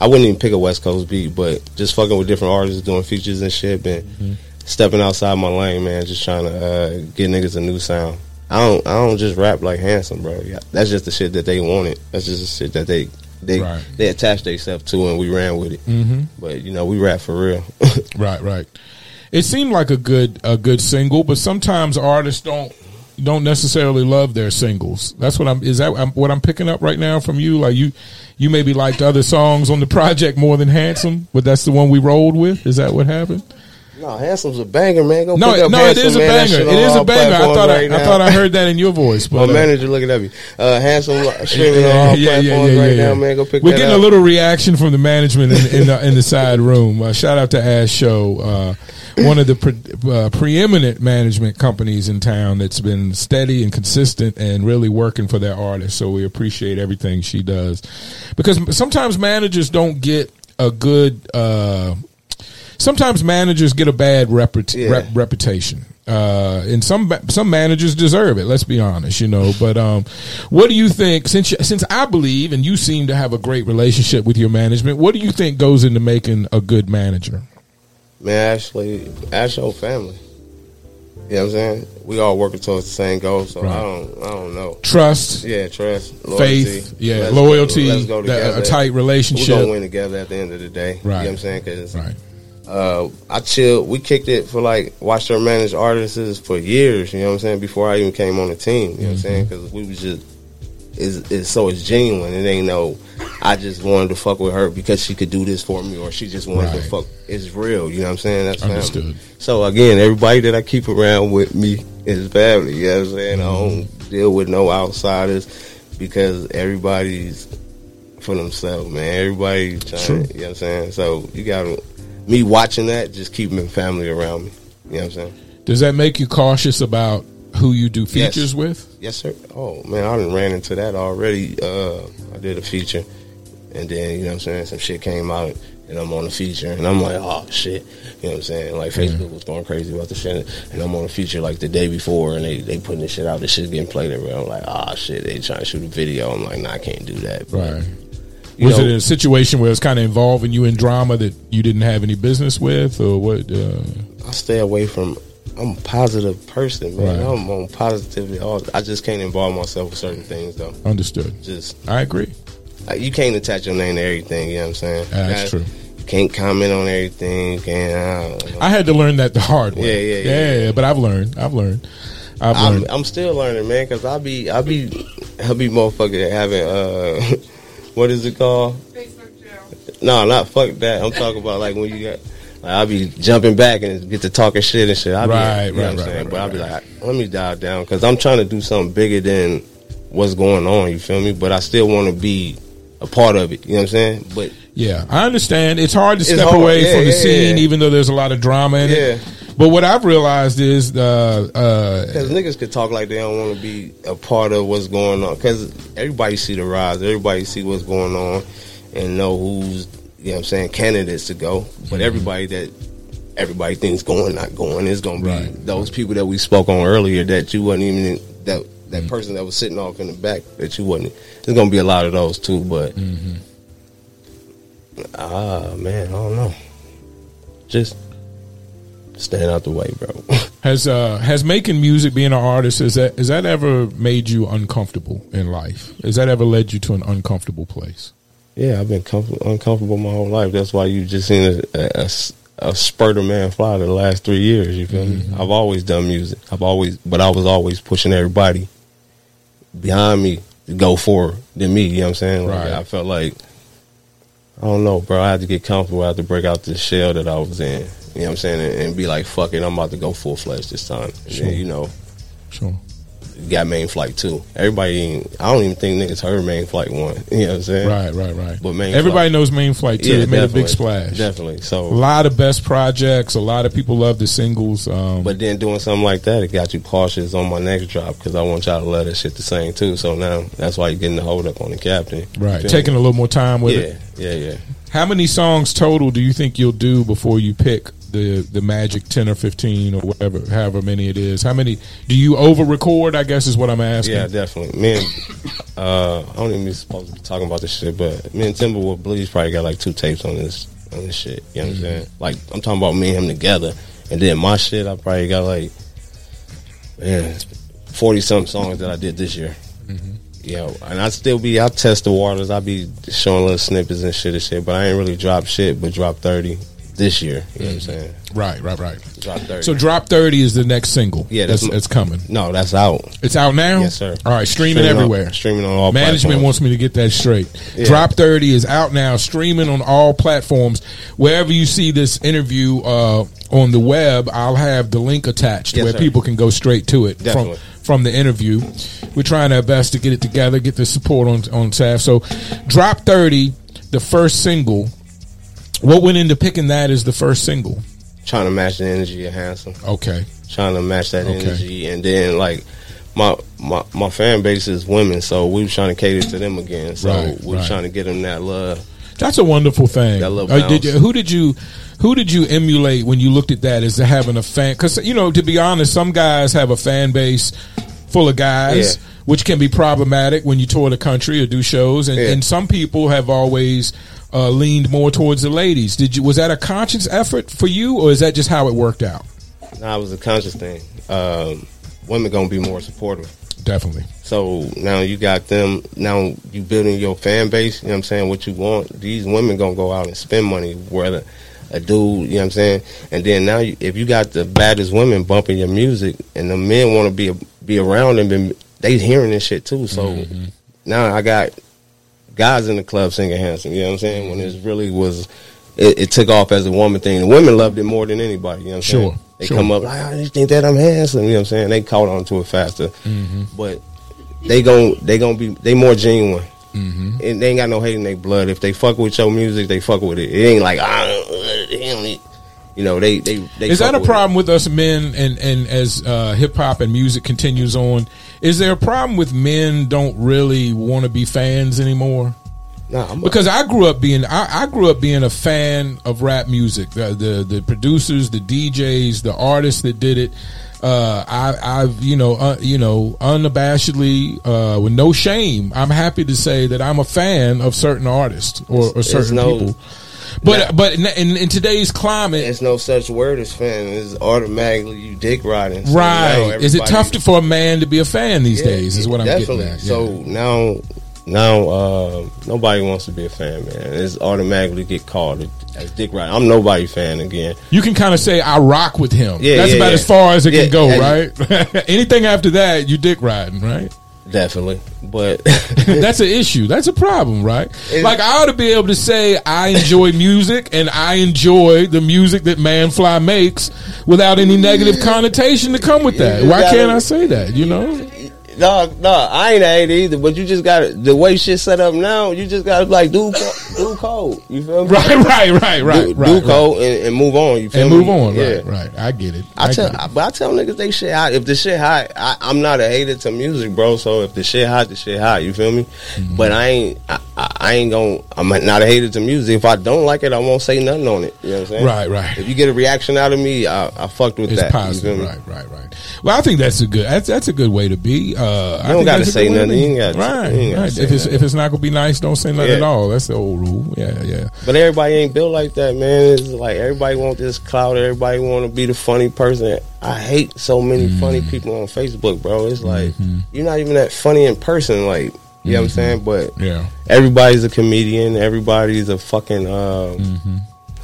I wouldn't even pick a West Coast beat, but just fucking with different artists doing features and shit, and Mm-hmm. stepping outside my lane, man. Just trying to uh, get niggas a new sound. I don't, I don't just rap like handsome, bro. That's just the shit that they wanted. That's just the shit that they, they, Right. they attached themselves to, and we ran with it. Mm-hmm. But you know, we rap for real. Right, right. It seemed like a good a good single, but sometimes artists don't don't necessarily love their singles. That's what I'm. Is that what I'm picking up right now from you? Like you, you maybe liked other songs on the project more than "Handsome," but that's the one we rolled with. Is that what happened? No, Handsome's a banger, man. Go No, pick up no, it Handsome, is a man. Banger. It is a banger. I thought I, right I now. thought I heard that in your voice. My But uh, manager looking at me. Uh, Handsome streaming on all platforms right now, man. Go pick We're getting up. a little reaction from the management in, in, the, in the side room. Uh, shout out to Ash Show, uh, one of the pre- uh, preeminent management companies in town that's been steady and consistent and really working for their artists. So we appreciate everything she does because sometimes managers don't get a good. Uh, sometimes managers get a bad reput- Yeah. rep- reputation. Uh, and some some managers deserve it. Let's be honest, you know. But um, what do you think? Since you, since I believe, and you seem to have a great relationship with your management, what do you think goes into making a good manager? Man, actually, whole family. You know what I'm saying? We all working towards the same goal, so Right. I don't, I don't know. Trust, Yeah, trust, loyalty. faith, yeah, Let's loyalty, Go, go that- a tight relationship. We're gonna win together at the end of the day. You know Right. what I'm saying? Because Right. Uh, I chilled. We kicked it for like watched her manage artists for years. You know what I'm saying? Before I even came on the team. You know what I'm saying? Mm-hmm. Because we was just is is so it's genuine. It ain't no. I just wanted to fuck with her because she could do this for me, or she just wanted Right. to fuck. It's real. You know what I'm saying? That's family. So again, everybody that I keep around with me is family. You know what I'm saying? I Mm-hmm. don't deal with no outsiders because everybody's for themselves, man. Everybody trying. True. You know what I'm saying? So you got to me watching that, just keeping family around me. You know what I'm saying? Does that make you cautious about who you do Yes. features with? Yes, sir. Oh man, I done ran into that already. Uh, I did a feature, and then you know what I'm saying, some shit came out, and I'm on the feature, and I'm like, oh shit, you know what I'm saying? Like Facebook was going crazy about the shit, and I'm on the feature like the day before, and they they putting this shit out, this shit getting played everywhere. I'm like, ah shit, they trying to shoot a video. I'm like, nah, I can't do that. Right. You Was know, it a situation where it's kind of involving you in drama that you didn't have any business with, or what? Uh, I stay away from. I'm a positive person, man. Right. I'm on positivity. All I just can't involve myself with certain things, though. understood. Just I agree. like, you can't attach your name to everything. You know what I'm saying? That's That- true. Can't comment on everything. Can't. Uh, I had to learn that the hard way. Yeah, yeah, yeah, yeah. But I've learned. I've learned. I've I'm. I'm still learning, man, because I'll be, I'll be, I'll be motherfucking having, uh, what is it called? No, not fuck that. I'm talking about like when you got, like, I'll be jumping back and get to talking shit and shit. I be, Right, you know right, what I'm right, saying? right, but I'll be like, let me dial down because I'm trying to do something bigger than what's going on. You feel me? But I still want to be a part of it. You know what I'm saying? But Yeah, I understand. It's hard to It's step hard. away Yeah, from the yeah, scene, yeah. even though there's a lot of drama in Yeah. it. But what I've realized is, uh, uh, Because niggas could talk like they don't want to be a part of what's going on. Because everybody see the rise, everybody see what's going on, and know who's you know what I'm saying candidates to go. Mm-hmm. But everybody that everybody thinks going, not going, is going to be Right. those people that we spoke on earlier that you wasn't even in, that that Mm-hmm. person that was sitting off in the back that you wasn't. There's going to be a lot of those too. But Mm-hmm. ah man, I don't know. Just stand out the way, bro. has uh, has making music, being an artist, has that has that ever made you uncomfortable in life? Has that ever led you to an uncomfortable place? Yeah, I've been comfort- uncomfortable my whole life. That's why you just seen a spurt of man fly the last three years. You feel me? I've always done music. I've always, but I was always pushing everybody behind me to go for than me. You know what I'm saying? Like, Right. I felt like I don't know, bro. I had to get comfortable. I had to break out the shell that I was in. You know what I'm saying? And, and be like, fuck it, I'm about to go full fledged this time. And Sure. then, you know, Sure. Got main flight two. Everybody, I don't even think niggas heard main flight one. You know what I'm saying? Right, right, right. But Main everybody Flight- knows Main Flight too. it made a big splash. Definitely. So a lot of best projects. A lot of people love the singles. Um, but then doing something like that, it got you cautious on my next drop because I want y'all to let that shit the same too. So now that's why you're getting the hold up on the captain. Right, taking a little more time with it. yeah, yeah, yeah. How many songs total do you think you'll do before you pick the the magic ten or fifteen or whatever, however many it is? How many do you over record? I guess is what I'm asking. Yeah, definitely. Me and uh, I don't even be supposed to be talking about this shit, but me and Timberwolf Bleeze probably got like two tapes on this on this shit. You know what I'm saying? Like I'm talking about me and him together, and then my shit I probably got like man forty something songs that I did this year. Yeah, and I still be I test the waters. I be showing little snippets and shit and shit, but I ain't really drop shit, but drop thirty. This year. You know what I'm saying? Right, right, right. Drop thirty. So Drop 30 is the next single. Yeah, that's, that's- that's coming. no, that's out. It's out now? Yes, sir. All right, streaming, on- everywhere. streaming on all. Management platforms. wants me to get that straight. Yeah. Drop 30 is out now, streaming on all platforms. Wherever you see this interview uh, on the web, I'll have the link attached Yes, where sir. people can go straight to it from Definitely. from the interview. We're trying our best to get it together, get the support on on staff. So, Drop 30, the first single. What went into picking that as the first single? trying to match the energy of handsome. Okay. trying to match that Okay. energy, and then like my my my fan base is women, so we were trying to cater to them again. So Right, we were right. trying to get them that love. That's a wonderful thing. That love. Uh, did you, who did you who did you emulate when you looked at that as having a fan? Because you know, to be honest, some guys have a fan base full of guys, Yeah. which can be problematic when you tour the country or do shows. And, Yeah. and some people have always uh, leaned more towards the ladies. Did you? Was that a conscious effort for you, or is that just how it worked out? Now it was a conscious thing. Um, women gonna be more supportive. Definitely. So now you got them. Now you building your fan base. You know what I'm saying? What you want? These women gonna go out and spend money. Whether a dude, you know what I'm saying? And then now, you, if you got the baddest women bumping your music, and the men want to be be around them, and they hearing this shit too. So Mm-hmm. now I got guys in the club singing handsome. You know what I'm saying? When it really was, it, it took off as a woman thing. The women loved it more than anybody. You know what I'm Sure, saying? They sure. come up like, I just think that I'm handsome. You know what I'm saying? They caught on to it faster. Mm-hmm. But they gon' they gonna be they more genuine. Mm-hmm. And they ain't got no hate in their blood. If they fuck with your music, they fuck with it. It ain't like ah, he don't need- you know they they. they Is that a with it. problem with us men and, and as uh, hip hop and music continues on? Is there a problem with men don't really want to be fans anymore? Nah, I'm Because I grew up being I, I grew up being a fan of rap music. The the, the producers, the DJs, the artists that did it. Uh, I, I've you know uh, you know unabashedly uh, with no shame. I'm happy to say that I'm a fan of certain artists or, or certain no- people. But Nah. but in, in, in today's climate, There's no such word as fan. It's automatically you dick riding. So right? Is it tough to, for a man to be a fan these Yeah, days? Is what I'm definitely. getting at. Yeah. So now, now uh, nobody wants to be a fan, man. It's automatically get called as dick riding. I'm nobody fan again. You can kind of say I rock with him. Yeah, That's yeah, about yeah. as far as it can go, right? Anything after that, you dick riding, right? Definitely, but That's an issue. That's a problem, right? It- like I ought to be able to say I enjoy music and I enjoy the music that Manfly makes without any negative connotation to come with that. Why gotta- can't I say that? You know? No, no, I ain't hate either. But you just got to the way shit set up now. You just got to like do do code. You feel me? Right, right, right, right, do, right. do right. code and, and move on. You feel And me? move on. Yeah. Right, right. I get it. I tell, get it. but I tell niggas they shit hot. If the shit hot, I, I'm not a hater to music, bro. So if the shit hot, the shit hot. You feel me? Mm-hmm. But I ain't, I, I I ain't gonna. I'm not a hater to music. If I don't like it, I won't say nothing on it. You know what I'm saying? Right, right. If you get a reaction out of me, I, I fucked with It's that. positive, you right, right, right. Well, I think that's a good. That's that's a good way to be. Uh, I don't gotta say good way to nothing. You ain't gotta- right, you ain't gotta right. If it's nothing. if it's not gonna be nice, don't say nothing Yeah. at all. That's the old rule. Yeah, yeah. But everybody ain't built like that, man. It's like everybody want this clout. Everybody want to be the funny person. I hate so many Mm. funny people on Facebook, bro. It's like Mm-hmm. you're not even that funny in person. Like you know what I'm saying? But Yeah. everybody's a comedian. Everybody's a fucking uh, Mm-hmm.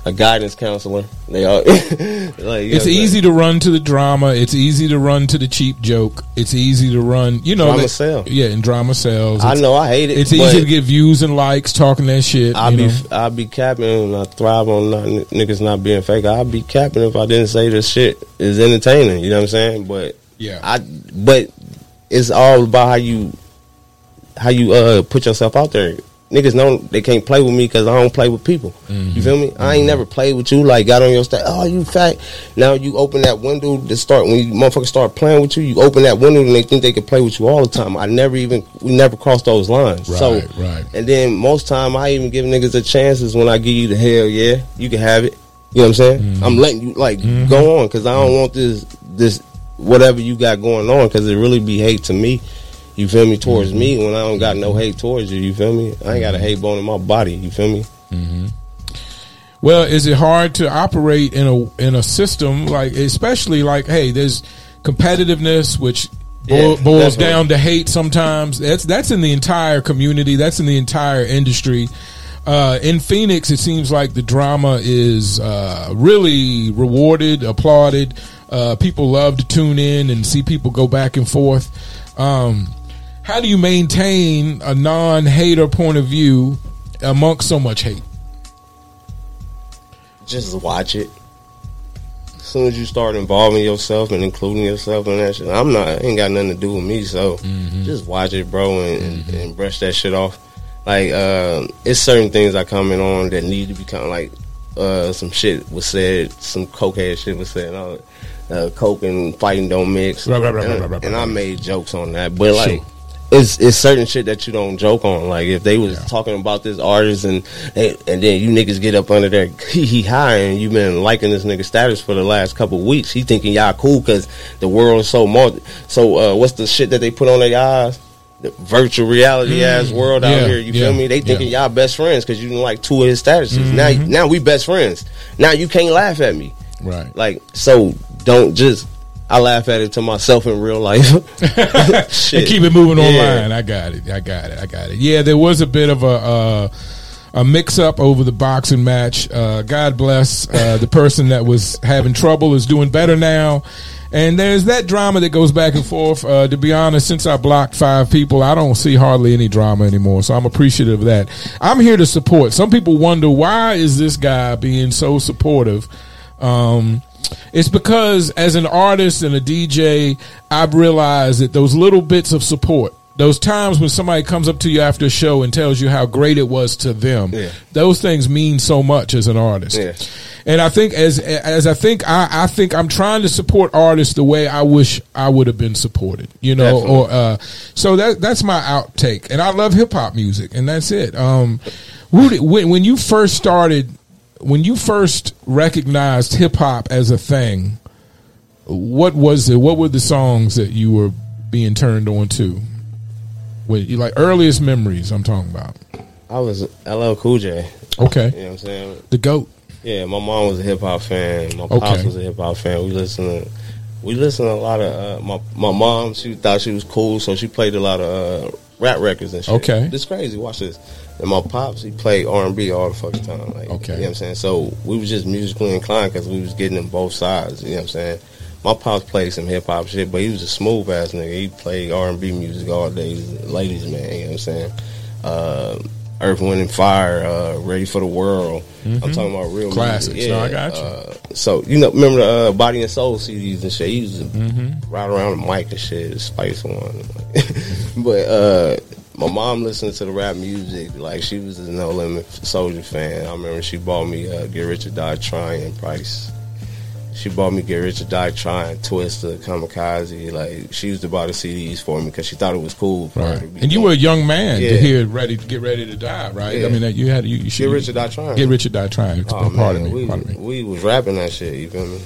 a guidance counselor. They all like It's easy to run to the drama. It's easy to run to the cheap joke. It's easy to run, you know. Drama that- sell. Yeah, and drama sells. I know I hate it. it's easy to get views and likes talking that shit. I be know? I be capping and I thrive on not, niggas not being fake. I'd be capping if I didn't say this shit is entertaining. You know what I'm saying? But Yeah. I but it's all about how you how you uh put yourself out there. Niggas know they can't play with me because I don't play with people. Mm-hmm. You feel me? I ain't never played with you. Like got on your stage. Oh, you fat. Now you open that window to start when you motherfuckers start playing with you. You open that window and they think they can play with you all the time. I never even we never crossed those lines. so Right, right. and then most time I even give niggas a chances when I give you the hell yeah you can have it. You know what I'm saying? Mm-hmm. I'm letting you like go on because I don't want this this whatever you got going on because it really be hate to me. You feel me towards Mm-hmm. me when I don't got no hate towards you. You feel me? I ain't got a hate bone in my body. You feel me? Well, is it hard to operate in a in a system like, especially like, hey, there's competitiveness, which Yeah, boils down to hate sometimes. That's that's in the entire community. That's in the entire industry. Uh, in Phoenix, it seems like the drama is uh, really rewarded, applauded. Uh, people love to tune in and see people go back and forth. Um, how do you maintain a non-hater point of view amongst so much hate? Just watch it. As soon as you start involving yourself and including yourself in that shit, I'm not. It ain't got nothing to do with me. So just watch it, bro, and, and, and brush that shit off. Like, uh, it's certain things I comment on that need to be kind of like uh, some shit was said, some cokehead shit was said. Uh, uh, coke and fighting don't mix, Right, right, right, and, right, right, and I made jokes on that. But like, Sure. It's it's certain shit that you don't joke on. Like if they was Yeah. talking about this artist and and and then you niggas get up under there hee hee high and you been liking this nigga status for the last couple weeks. He thinking y'all cool because the world is so multi. So uh, what's the shit that they put on their eyes? The virtual reality ass world out Mm. Yeah, here. You yeah, feel me? They thinking y'all best friends because you didn't like two of his statuses. Now now we best friends. Now you can't laugh at me. Right. Like so, don't just. I laugh at it to myself in real life. and Shit. keep it moving Yeah. online. I got it. I got it. I got it. Yeah, there was a bit of a uh, a mix up over the boxing match. Uh, God bless uh, the person that was having trouble is doing better now. And there's that drama that goes back and forth. Uh, to be honest, since I blocked five people, I don't see hardly any drama anymore. So I'm appreciative of that. I'm here to support. Some people wonder why is this guy being so supportive. Um, it's because as an artist and a DJ, I've realized that those little bits of support, those times when somebody comes up to you after a show and tells you how great it was to them, Yeah. those things mean so much as an artist. Yeah. And I think as as I think I, I think I'm trying to support artists the way I wish I would have been supported. You know, Definitely. or uh, so that that's my outtake. And I love hip hop music, and that's it. Um, when when you first started, when you first recognized hip hop as a thing, what was it? What were the songs that you were being turned on to? When you like earliest memories, I'm talking about. I was LL Cool J. Okay, You know what I'm saying? the goat. Yeah, my mom was a hip hop fan. My Okay. pops was a hip hop fan. We listened to we listened to a lot of uh, my my mom. She thought she was cool, so she played a lot of uh, rap records and shit. Okay. this crazy. Watch this. And my pops, he played R and B all the fucking time. Like, Okay. you know what I'm saying. So we was just musically inclined because we was getting them both sides. You know what I'm saying. My pops played some hip hop shit, but he was a smooth ass nigga. He played R and B music all day. Ladies man. You know what I'm saying. Uh, Earth, Wind, and Fire, uh, Ready for the World. I'm talking about real Mm-hmm. Classics. Music. No, I got you. Uh, so you know, remember the uh, Body and Soul CDs and shit. He used to Mm-hmm. ride around the mic and shit, the Spice one. but uh, my mom listened to the rap music. Like she was a No Limit Soldier fan. I remember she bought me uh, Get Rich or Die Trying Price. She bought me Get Rich or Die Trying, Twista, Kamikaze. Like she used to buy the CDs for me because she thought it was cool. For Right. And you were a young man to Yeah. hear ready to get ready to die, right? I mean, that you had you, you Get should Rich or Die Trying. Get rich or die trying. Oh, pardon man, me. we, me. we was rapping that shit. You feel me?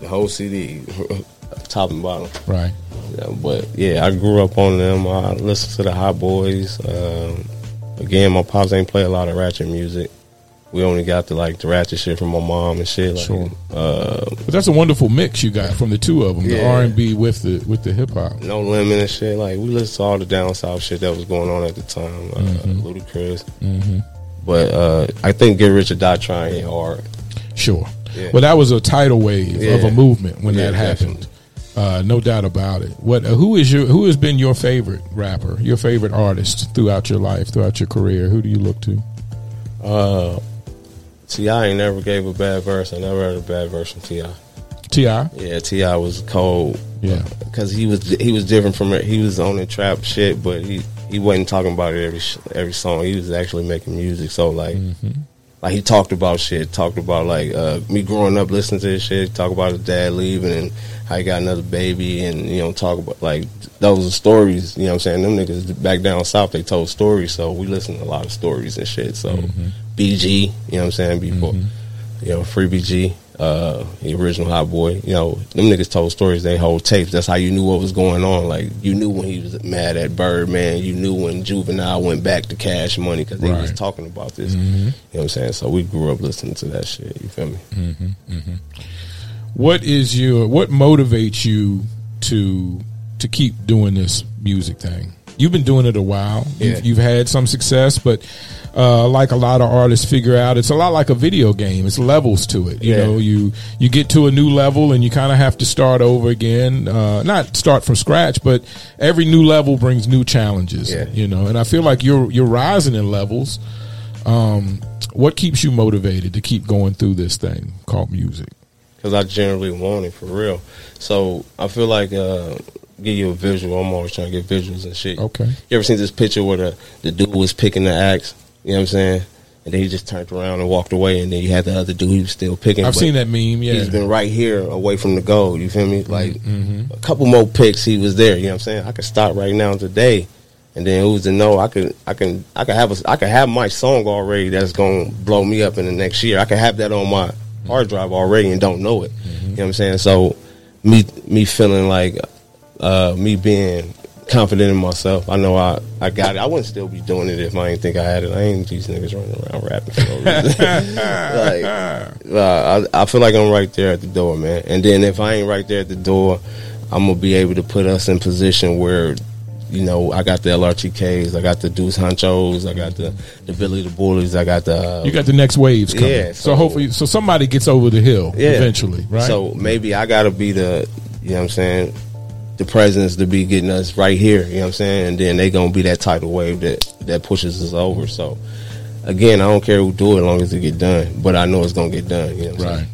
The whole CD, top and bottom. Right. Yeah, but yeah, I grew up on them. I listened to the Hot Boys. Um, again, my pops ain't play a lot of ratchet music. We only got the like the ratchet shit from my mom and shit. Like, Sure. uh, But that's a wonderful mix you got from the two of them, the R and B with the with the hip hop. no limit and shit. Like we listened to all the down south shit that was going on at the time. Uh, Mm-hmm. Ludacris. But uh, I think Get Rich or Die Trying hard. Sure. Yeah. Well, that was a tidal wave of a movement when Yeah, that happened. Uh, no doubt about it. What? Uh, who is your? Who has been your favorite rapper? Your favorite artist throughout your life, throughout your career? Who do you look to? Uh, T.I. ain't never gave a bad verse. I never heard a bad verse from Ti. Ti. Yeah, T.I. was cold. Yeah. because he was he was different from it. He was on the trap shit, but he he wasn't talking about it every every song. He was actually making music. So like, like he talked about shit. Talked about like uh, me growing up listening to this shit. Talk about his dad leaving and how he got another baby, and you know talk about like those are stories. You know what I'm saying? Them niggas back down south they told stories. So we listened to a lot of stories and shit. So BG, you know what I'm saying? Before you know Free BG. Uh, the original Hot Boy, you know, them niggas told stories. They hold tapes. That's how you knew what was going on. Like you knew when he was mad at Birdman. You knew when Juvenile went back to Cash Money because they was talking about this. Mm-hmm. You know what I'm saying? So we grew up listening to that shit. You feel me? Mm-hmm. Mm-hmm. What is your? What motivates you to to keep doing this music thing? You've been doing it a while. Yeah. You've, you've had some success, but uh, like a lot of artists figure out, it's a lot like a video game. It's levels to it. You Yeah. know, you you get to a new level and you kind of have to start over again. Uh, not start from scratch, but every new level brings new challenges. Yeah. You know, and I feel like you're you're rising in levels. Um, what keeps you motivated to keep going through this thing called music? because I generally want it for real. So I feel like uh, give you a visual. I'm always trying to get visuals and shit. Okay. You ever seen this picture where the, the dude was picking the axe? You know what I'm saying? And then he just turned around and walked away, and then you had the other dude he was still picking. I've seen that meme. Yeah, He's been right here, away from the goal. You feel me? Like Mhm. a couple more picks, he was there. You know what I'm saying? I could stop right now today, and then who's to know? I could, I can, I could have a, I could have my song already that's gonna blow me up in the next year. I could have that on my hard drive already and don't know it. You know what I'm saying? So me, me feeling like, uh, me being confident in myself. I know I, I got it. I wouldn't still be doing it if I didn't think I had it. I ain't these niggas running around rapping for no reason. like, uh, I, I feel like I'm right there at the door, man. And then if I ain't right there at the door, I'm gonna be able to put us in position where, you know, I got the LRTKs, I got the Deuce Honchos, I got the the Billy the Bullies, I got the. uh, You got the next waves coming. Yeah, so, so- hopefully, so somebody gets over the hill Yeah. eventually, right? So maybe I gotta be the, you know what I'm saying, the presence to be getting us right here. You know what I'm saying, and then they gonna be that tidal wave that that pushes us over. So again, I don't care who do it, as long as it get done. But I know it's gonna get done. You know right. saying?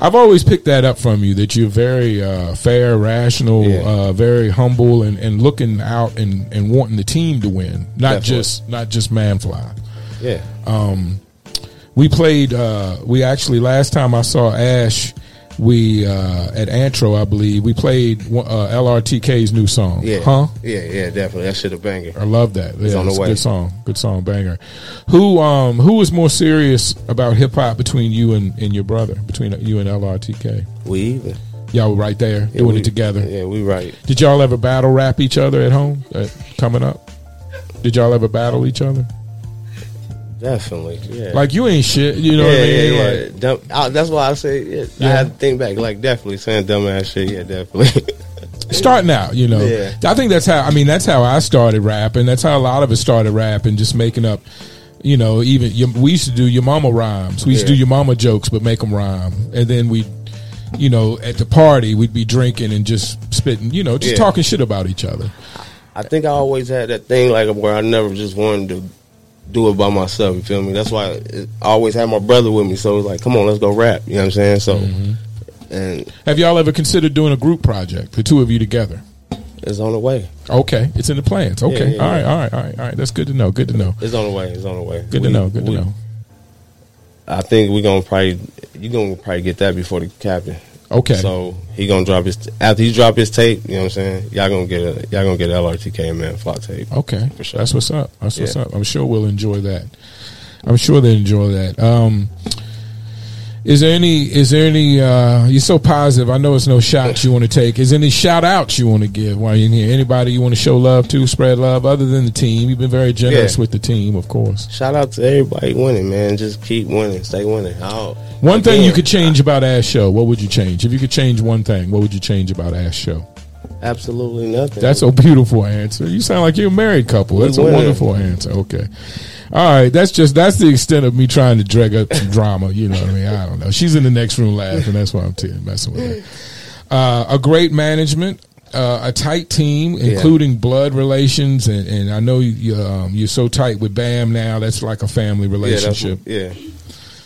I've always picked that up from you that you're very uh, fair, rational, Yeah. uh, very humble, and, and looking out and, and wanting the team to win, not Definitely. just not just Manfly. Yeah. We played. Uh, we actually last time I saw Ash, we uh, at Antro, I believe we played uh, LRTK's new song. Yeah. Huh? Yeah, yeah, definitely. That shit a banger. I love that. Yeah, on the it's way. good song. Good song, banger. Who um who was more serious about hip hop between you and, and your brother, between you and LRTK? We even. Y'all were right there Yeah, doing we- it together. Yeah, we right. Did y'all ever battle rap each other at home uh, coming up? Did y'all ever battle each other? Definitely. Yeah. Like you ain't shit, you know yeah, what I mean? yeah. Like Dumb, I, that's why I say yeah. I had to think back. Like definitely saying dumbass shit. Yeah, definitely. starting out, you know. Yeah. I think that's how I mean that's how I started rapping. That's how a lot of us started rapping, just making up. You know, even your, we used to do your mama rhymes. We used to do your mama jokes, but make them rhyme. And then we, you know, at the party we'd be drinking and just spitting. You know, just Yeah. talking shit about each other. I think I always had that thing like where I never just wanted to do it by myself. You feel me? That's why I always had my brother with me. So it was like, come on, let's go rap. You know what I'm saying? So, Mm-hmm. and Have y'all ever considered doing a group project, the two of you together? it's on the way. Okay, it's in the plans. Okay, Yeah, yeah, all right, yeah. all right, all right, all right. That's good to know. Good to know. It's on the way. It's on the way. Good to know. Good to know. I think we're gonna probably you're gonna probably get that before the captain. Okay. So he gonna drop his after he drop his tape. You know what I'm saying? Y'all gonna get a y'all gonna get a LRTK man fly tape. Okay, For sure. That's what's up. That's what's up. I'm sure we'll enjoy that. I'm sure they enjoy that. Um, is there any? Is there any? Uh, you're so positive. I know it's no shots you want to take. Is there any shout outs you want to give while you're in here? Anybody you want to show love to, spread love, other than the team? You've been very generous Yeah. with the team, of course. Shout out to everybody winning, man. Just keep winning, stay winning. I'll, One thing you could change about Ash Show, what would you change? If you could change one thing, what would you change about Ash Show? absolutely nothing. That's a beautiful answer. You sound like you're a married couple. That's a wonderful answer. Okay. All right. That's just that's the extent of me trying to drag up some drama. You know what I mean? I don't know. She's in the next room laughing. That's why I'm t- messing with her. Uh, a great management. Uh, a tight team, including blood relations, and, and I know you, um, you're so tight with Bam now. That's like a family yeah, relationship. what- yeah.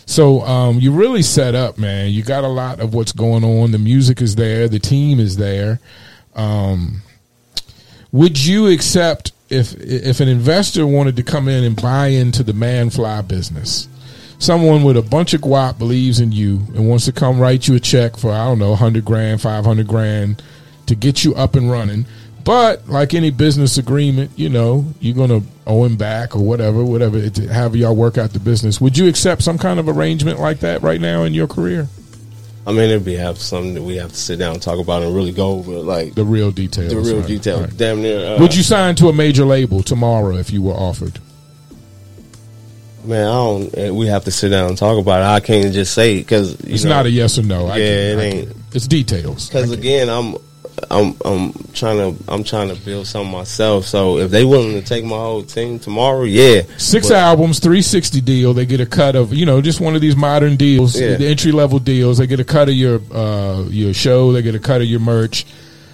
So um, you really set up, man. You got a lot of what's going on. The music is there. The team is there. Um, would you accept if if an investor wanted to come in and buy into the Manfly business? Someone with a bunch of guap believes in you and wants to come write you a check for I don't know, hundred grand, five hundred grand to get you up and running. But like any business agreement, you know, you're gonna owe him back or whatever, whatever. It, however y'all work out the business. Would you accept some kind of arrangement like that right now in your career? I mean, it'd be have something that we have to sit down and talk about and really go over, like The real details. the real right, detail. right. Damn near. Uh, Would you sign to a major label tomorrow if you were offered? Man, I don't. eh, We have to sit down and talk about it. I can't just say because It's not a yes or no. I Yeah, it ain't. It's details. Because again, I'm I'm I'm trying to I'm trying to build something myself. So if they willing to take my whole team tomorrow, yeah. Six But- albums, three sixty deal. They get a cut of you know just one of these modern deals, Yeah. the entry level deals. They get a cut of your uh, your show. They get a cut of your merch.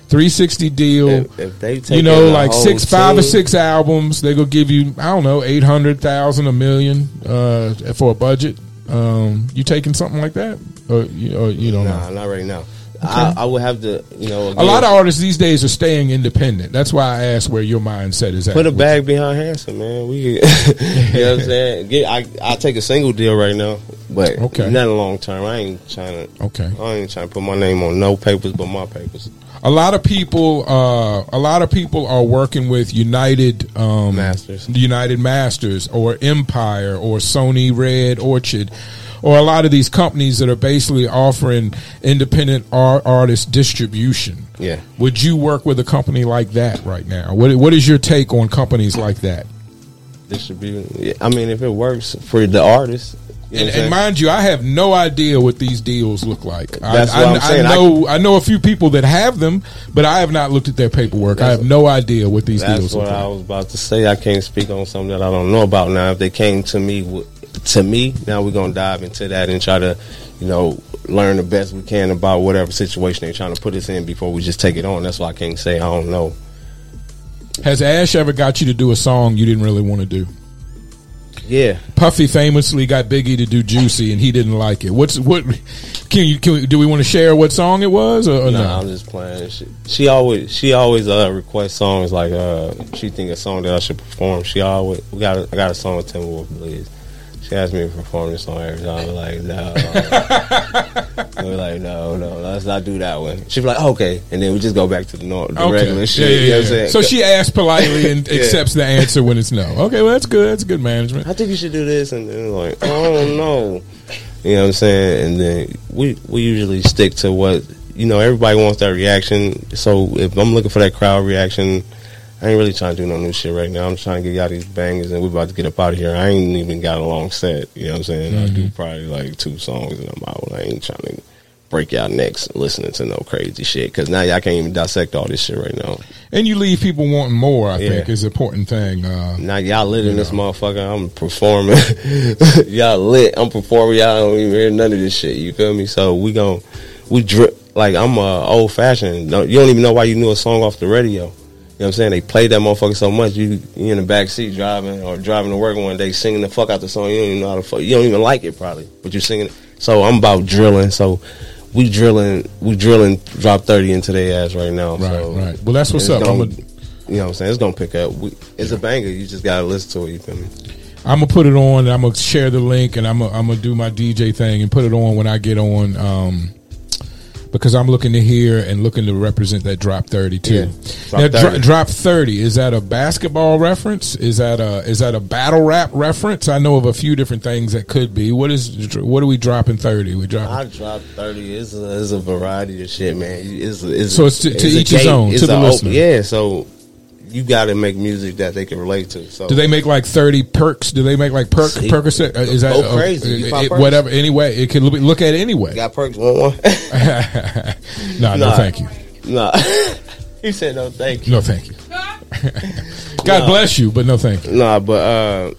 Three sixty deal. If, if they take you know, like six, five or six albums. They go give you I don't know eight hundred thousand, a million uh, for a budget. Um, you taking something like that, or you, or you don't know? Nah, not right now. I, I would have to, you know, A lot of artists these days are staying independent. That's why I asked where your mindset is at. Put a bag behind Handsome, man. We, you know what I'm saying? Get, I I take a single deal right now, but Okay. not a long term. I ain't trying to. Okay. I ain't trying to put my name on no papers but my papers. A lot of people, uh, a lot of people are working with United um, Masters. United Masters, or Empire, or Sony Red Orchard, or a lot of these companies that are basically offering independent art, artist distribution. Yeah. Would you work with a company like that right now? What What is your take on companies like that? Distributing. I mean, if it works for the artist, you know And, and mind you, I have no idea what these deals look like. That's I, what I, I'm saying. I know I know a few people that have them, but I have not looked at their paperwork. I have no idea what these deals. That's what I was about to say. I can't speak on something that I don't know about now. If they came to me, with- to me, now we're gonna dive into that and try to, you know, learn the best we can about whatever situation they're trying to put us in before we just take it on. That's why I can't say I don't know. Has Ash ever got you to do a song you didn't really want to do? Yeah, Puffy famously got Biggie to do Juicy, and he didn't like it. What's what? Can you? Can we, do we want to share what song it was, or, or no? I'm just playing. She, she always, she always uh, requests songs like uh, she think a song that I should perform. She always, we got, a, I got a song with Timberwolf Bleeze. She asked me to perform this song every time. I'm like, no. We're like, no, no, let's not do that one. She'd be like, okay, and then we just go back to the, normal, the regular shit. Yeah, yeah, you know I'm saying? So she asks politely and Yeah. accepts the answer when it's no. Okay, well that's good. That's good management. I think you should do this, and then like, oh no, you know what I'm saying? And then we we usually stick to what you know. Everybody wants that reaction, so if I'm looking for that crowd reaction, I ain't really trying to do no new shit right now. I'm trying to get y'all these bangers, and we're about to get up out of here. I ain't even got a long set. You know what I'm saying? I do probably like two songs, and I'm out. I ain't trying to break y'all necks listening to no crazy shit because now y'all can't even dissect all this shit right now. And you leave people wanting more. I Yeah. think is an important thing. Uh, Now y'all lit in this motherfucker. I'm performing. y'all lit. I'm performing. Y'all don't even hear none of this shit. You feel me? So we gon' we drip like I'm uh, old fashioned. No, you don't even know why you knew a song off the radio. You know what I'm saying? They played that motherfucker so much. You you in the back seat driving or driving to work one day singing the fuck out the song. You don't even know how to fuck. You don't even like it probably, but you're singing. it. So I'm about drilling. So we drilling. We drilling. Drop thirty into their ass right now. Right, so right. Well, that's what's up. Gonna- you know what I'm saying? It's gonna pick up. We, it's a banger. You just gotta listen to it. You feel me? I'm gonna put it on. and I'm gonna share the link, and I'm gonna, I'm gonna do my DJ thing and put it on when I get on. Um, because I'm looking to hear and looking to represent that drop thirty too. Yeah, Drop now, dro- 30. drop thirty is that a basketball reference? Is that a is that a battle rap reference? I know of a few different things that could be. What is what are we dropping thirty? We dropping. I dropped thirty. It's a, a variety of shit, man. It's, it's So it's to- to each his own, to the op- listener. Yeah, so you got to make music that they can relate to. So Do they make like thirty perks? Do they make like perk See? Percocet? Uh, Is that Go crazy. Uh, it- whatever? Anyway, it can look, at it anyway. got perks? Want one? no, no, Nah. thank you. nah. he said no, thank you. No, thank you. God No. bless you, but no, thank you. Nah, but uh,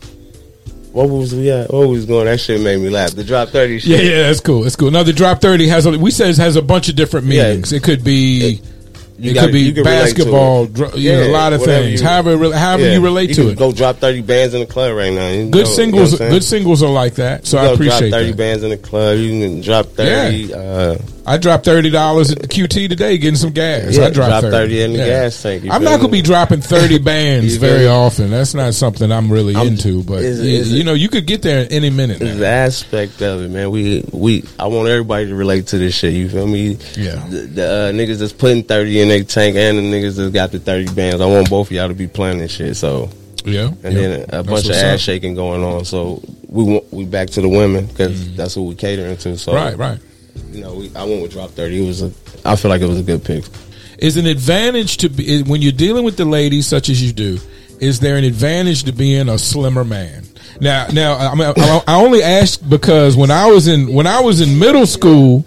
what was we at? What was going? That shit made me laugh. The drop thirty shit. Yeah, yeah, that's cool. That's cool. Now the drop thirty has a, we says has a bunch of different Yeah. meanings. It could be. You it gotta- could be you to basketball, dr- you know, a lot of things. you- however, re- however yeah. you relate to can it. Go drop thirty bands in the club right now. You good know- you know singles, I'm saying? good singles are like that. So You I appreciate drop thirty that. bands in the club. You can drop thirty. Uh, I dropped thirty dollars at the QT today getting some gas. Yeah, I dropped drop 30, 30 in the gas tank, you I'm not gonna me? be dropping thirty bands very often. That's not something I'm really I'm- into. But is- you, is you know, you could get there at any minute. Now. the aspect of it, man. We we I want everybody to relate to this shit. You feel me? Yeah. The, the uh, niggas that's putting thirty in their tank and the niggas that got the thirty bands. I want both of y'all to be playing this shit. So Yeah, and yeah. then a That's bunch of ass up. shaking going on. So we want we back to the women because mm-hmm. that's what we catering to. So Right, right. You know, we, I went with drop thirty. It was a. I feel like it was a good pick. is an advantage to be when you're dealing with the ladies such as you do. Is there an advantage to being a slimmer man? Now, now I, mean, I, I only ask because when I was in when I was in middle school,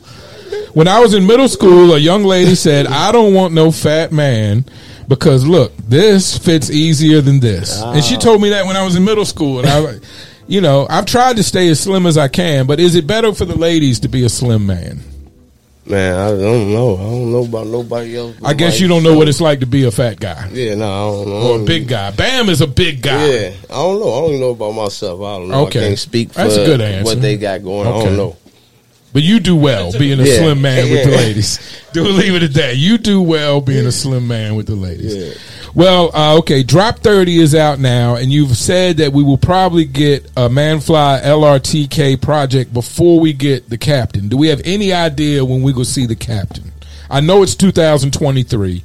When I was in middle school, a young lady said, "I don't want no fat man." Because look, this fits easier than this, and she ah. told me that when I was in middle school. And I, you know, I've tried to stay as slim as I can, but is it better for the ladies to be a slim man? Man, I don't know. I don't know about nobody else. I guess you don't know what it's like to be a fat guy Yeah, no, I don't know. or a big guy. Bam is a big guy. Yeah, I don't know. I don't even know about myself. I don't know. Okay. I can't speak for That's a good answer. what they got going. I don't know. But you do well being a Yeah. slim man with the ladies. Do leave it at that. You do well being a slim man with the ladies. Yeah. Well, uh, okay. Drop thirty is out now, and you've said that we will probably get a Manfly LRTK project before we get the captain. Do we have any idea when we will see the captain? I know it's 2023.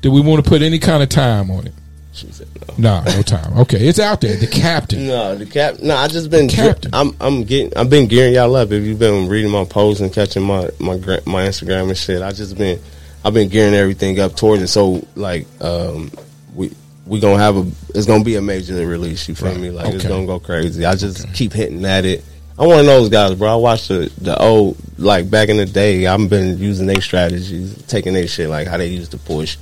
Do we want to put any kind of time on it? She said no. No, no time. Okay, it's out there. The captain. No, the cap. No, I just been. Captain. I'm. I'm getting. I've been gearing y'all up. If you've been reading my posts and catching my my my Instagram and shit, I just been. I've been gearing everything up towards it. So like, um, we we gonna have a. It's gonna be a major release. You feel Right. me? Like it's gonna go crazy. I just keep hitting at it. I'm one of those guys, bro. I watched the the old like back in the day. I've been using their strategies, taking their shit like how they used to push.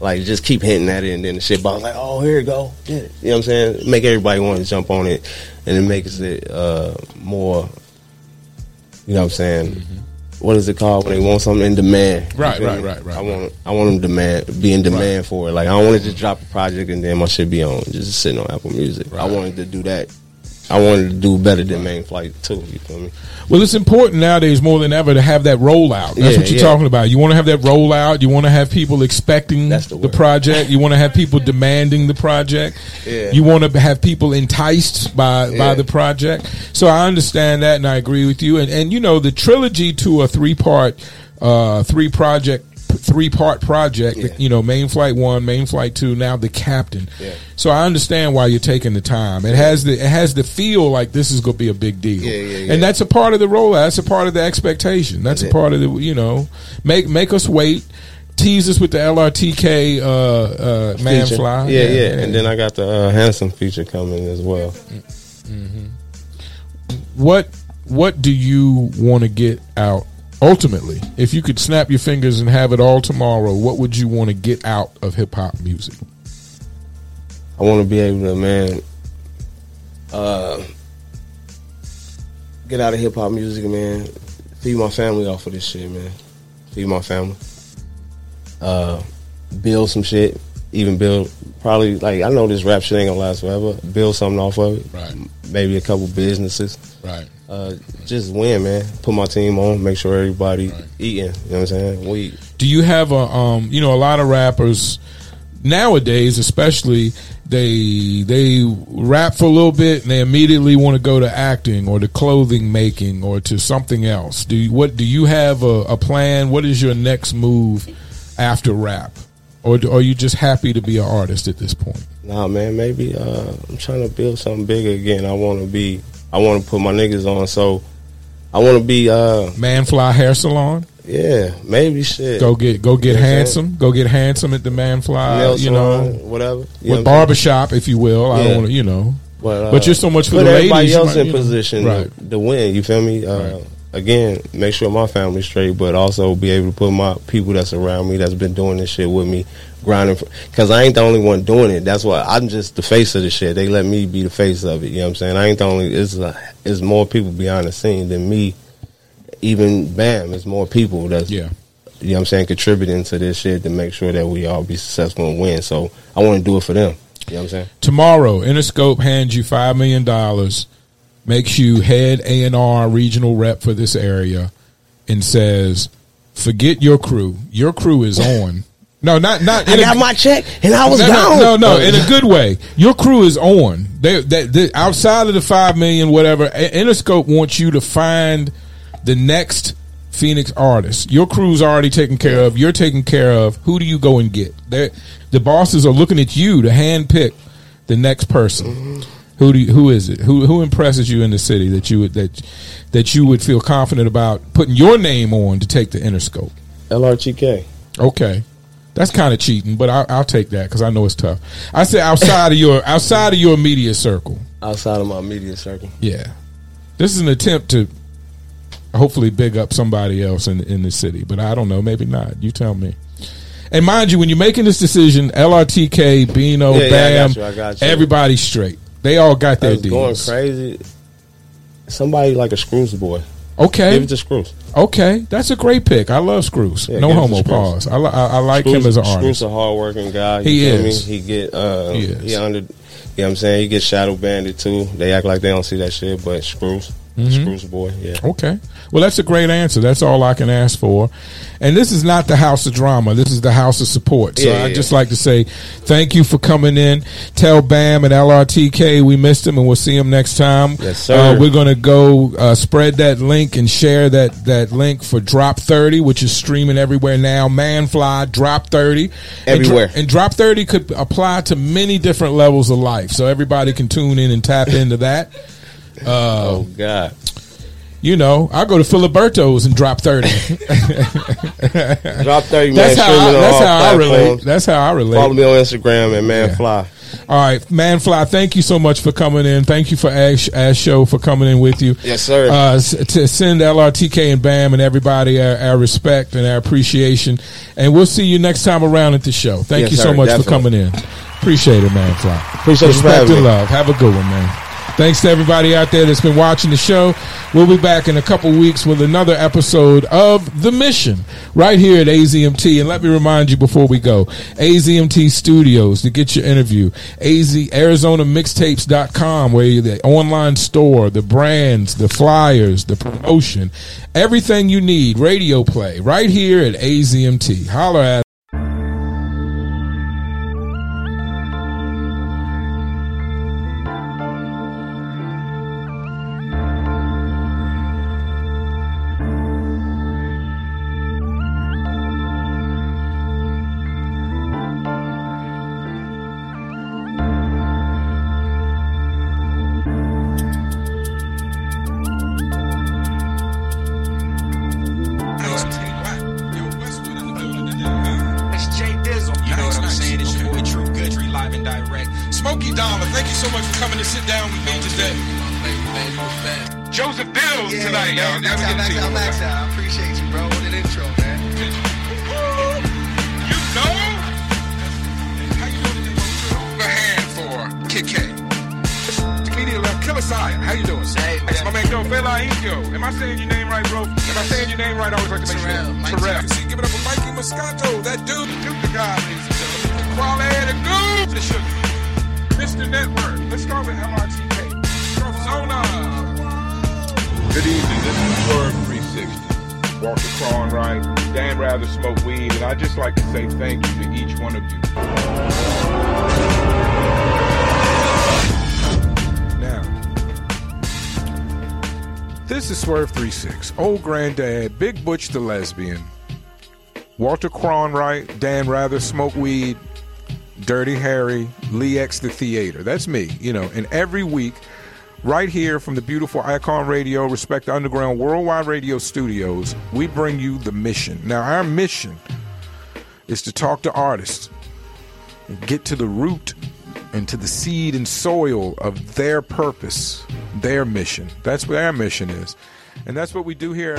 Like just keep hitting at it, and then the shit bounce like, oh, here you go. Yeah. You know what I'm saying? Make everybody want to jump on it, and it makes it uh, more. You know what I'm saying? What is it called when they want something in demand? Right, right, right, right, I want I want them demand be in demand Right. for it. Like I don't want to just drop a project and then my shit be on just sitting on Apple Music. I wanted to do that. I wanted to do better than Main Flight too. You feel me? Well, it's important nowadays more than ever to have that rollout. That's Yeah, what you're yeah. talking about. You want to have that rollout. You want to have people expecting the the, project. You want to have people demanding the project. Yeah. You want to have people enticed by by the project. So I understand that, and I agree with you. And and you know the trilogy to a three part, uh, three project. Three part project, Yeah. you know, main flight one, main flight two, now the captain. Yeah. So I understand why you're taking the time. It has the it has the feel like this is going to be a big deal, Yeah, yeah, yeah. and that's a part of the rollout. That's a part of the expectation. That's a part of the you know make make us wait. Tease us with the LRTK uh, uh, man Feature. fly. Yeah, yeah, And then I got the uh, handsome feature coming as well. what what do you want to get out ultimately? If you could snap your fingers and have it all tomorrow, what would you want to get out of hip hop music? I want to be able to, man, uh, get out of hip hop music, man. Feed my family off of this shit, man. Feed my family. Uh, build some shit. Even build probably like I know this rap shit ain't gonna last forever. Build something off of it. Right. Maybe a couple businesses. Right. Uh, just win, man. Put my team on. Make sure everybody Right. eating. You know what I'm saying? We do you have a um you know a lot of rappers nowadays especially they they rap for a little bit and they immediately want to go to acting or to clothing making or to something else do you, what do you have a, a plan what is your next move after rap or do, are you just happy to be an artist at this point Nah, man, maybe uh, I'm trying to build something bigger again. I want to be, I want to put my niggas on. So I want to be, uh, manfly hair salon yeah, maybe shit. go get go get You know handsome go get handsome at the manfly Nail you know salon, whatever. You know with what barbershop if you will i don't want to you know But, uh, But you're so much for the everybody ladies, you else might, in know. position Right. to, to win. You feel me? Uh, Right. Again, make sure my family's straight, but also be able to put my people that's around me that's been doing this shit with me, grinding. Because I ain't the only one doing it. That's why I'm just the face of the shit. They let me be the face of it. You know what I'm saying? I ain't the only. It's uh, it's more people behind the scene than me. Even bam, it's more people that's yeah you know what I'm saying, contributing to this shit to make sure that we all be successful and win. So I want to do it for them. You know what I'm saying? tomorrow interscope hands you five million dollars makes you head a&r regional rep for this area and says forget your crew your crew is on no not not I in a- got my check and I was no, gone. no, no, no, in a good way. Your crew is on. They, they, they outside of the five million, whatever. Interscope wants you to find the next Phoenix artist. Your crew's already taken care of. You're taken care of. Who do you go and get? They're, the bosses are looking at you to hand pick the next person. Mm-hmm. Who do you, who is it? Who who impresses you in the city that you would that that you would feel confident about putting your name on to take the Interscope? LRTK. Okay, that's kind of cheating, but I, I'll take that because I know it's tough. I say outside of your outside of your media circle. Outside of my media circle. Yeah, this is an attempt to hopefully big up somebody else in in the city. But I don't know, maybe not. You tell me. And mind you, when you're making this decision, LRTK, Bino, Yeah, yeah, I Bam, got you, I got you. everybody's straight. They all got their That's going crazy. Somebody like a Screws boy. Okay, Give it to Screws. okay, that's a great pick. I love Screws. Yeah, no homo pause. I, li- I, I like Screws, him as an artist. Screws a hard working guy. You He is. Me? He get uh He he, under you know what I'm saying? He gets shadow banded too. They act like they don't see that shit, but Screws. Mm-hmm. Screws boy, yeah. Okay. Well, that's a great answer. That's all I can ask for. And this is not the house of drama. This is the house of support. So Yeah, I'd yeah. just like to say thank you for coming in. Tell Bam and LRTK we missed him and we'll see him next time. Yes, sir. Uh, we're going to go uh, spread that link and share that, that link for Drop 30, which is streaming everywhere now. Manfly, Drop 30. Everywhere. Dro- and Drop 30 could apply to many different levels of life. So everybody can tune in and tap into that. Uh, oh God. You know, I go to Filiberto's and drop thirty. Drop thirty man. that's how. I, that's how I relate. That's how I relate. Follow me on Instagram and Man Yeah. Fly. All right, Manfly. Thank you so much for coming in. Thank you for Ash, Ash Show for coming in with you. Yes, sir. Uh, to send LRTK and Bam and everybody our, our respect and our appreciation, and we'll see you next time around at the show. Thank Yes, you so sir, much for coming in. Appreciate it, Manfly. Appreciate you Respect and love. Have a good one, man. Thanks to everybody out there that's been watching the show. We'll be back in a couple weeks with another episode of The Mission right here at AZMT. And let me remind you before we go AZMT Studios to get your interview, AZ, ArizonaMixtapes.com, where you the online store, the brands, the flyers, the promotion, everything you need, radio play right here at AZMT. Holler at Bills Yeah, tonight, y'all. Max Gotta out, get Max to out, you. Max out. I appreciate you, bro. What an intro, man. You know? How you doing today, A hand for Kid K. Comedian left Killer Sire. How you doing? Hey, man. That's my man Joe Fela Inko. Am I saying your name right, bro? Am I saying your name right? I always like to make Terrell, sure. Mike Terrell. Terrell. See, give it up for Mikey Moscato. That dude, Duke the guy, ladies and gentlemen. Quality the goo. The sugar. Mr. Network. Let's start with LRTK. Good evening. This is Swerve 360. Walter Cron right. Dan rather smoke weed, and I just like to say thank you to each one of you. Now, this is Swerve 36. Old Granddad, Big Butch the Lesbian, Walter Cronwright, Dan Rather Smoke Weed, Dirty Harry, Lee X the Theater. That's me, you know, and every week, right here from the beautiful Icon Radio, Respect the Underground Worldwide Radio Studios, we bring you the mission. Now, our mission is to talk to artists and get to the root and to the seed and soil of their purpose, their mission. That's what our mission is. And that's what we do here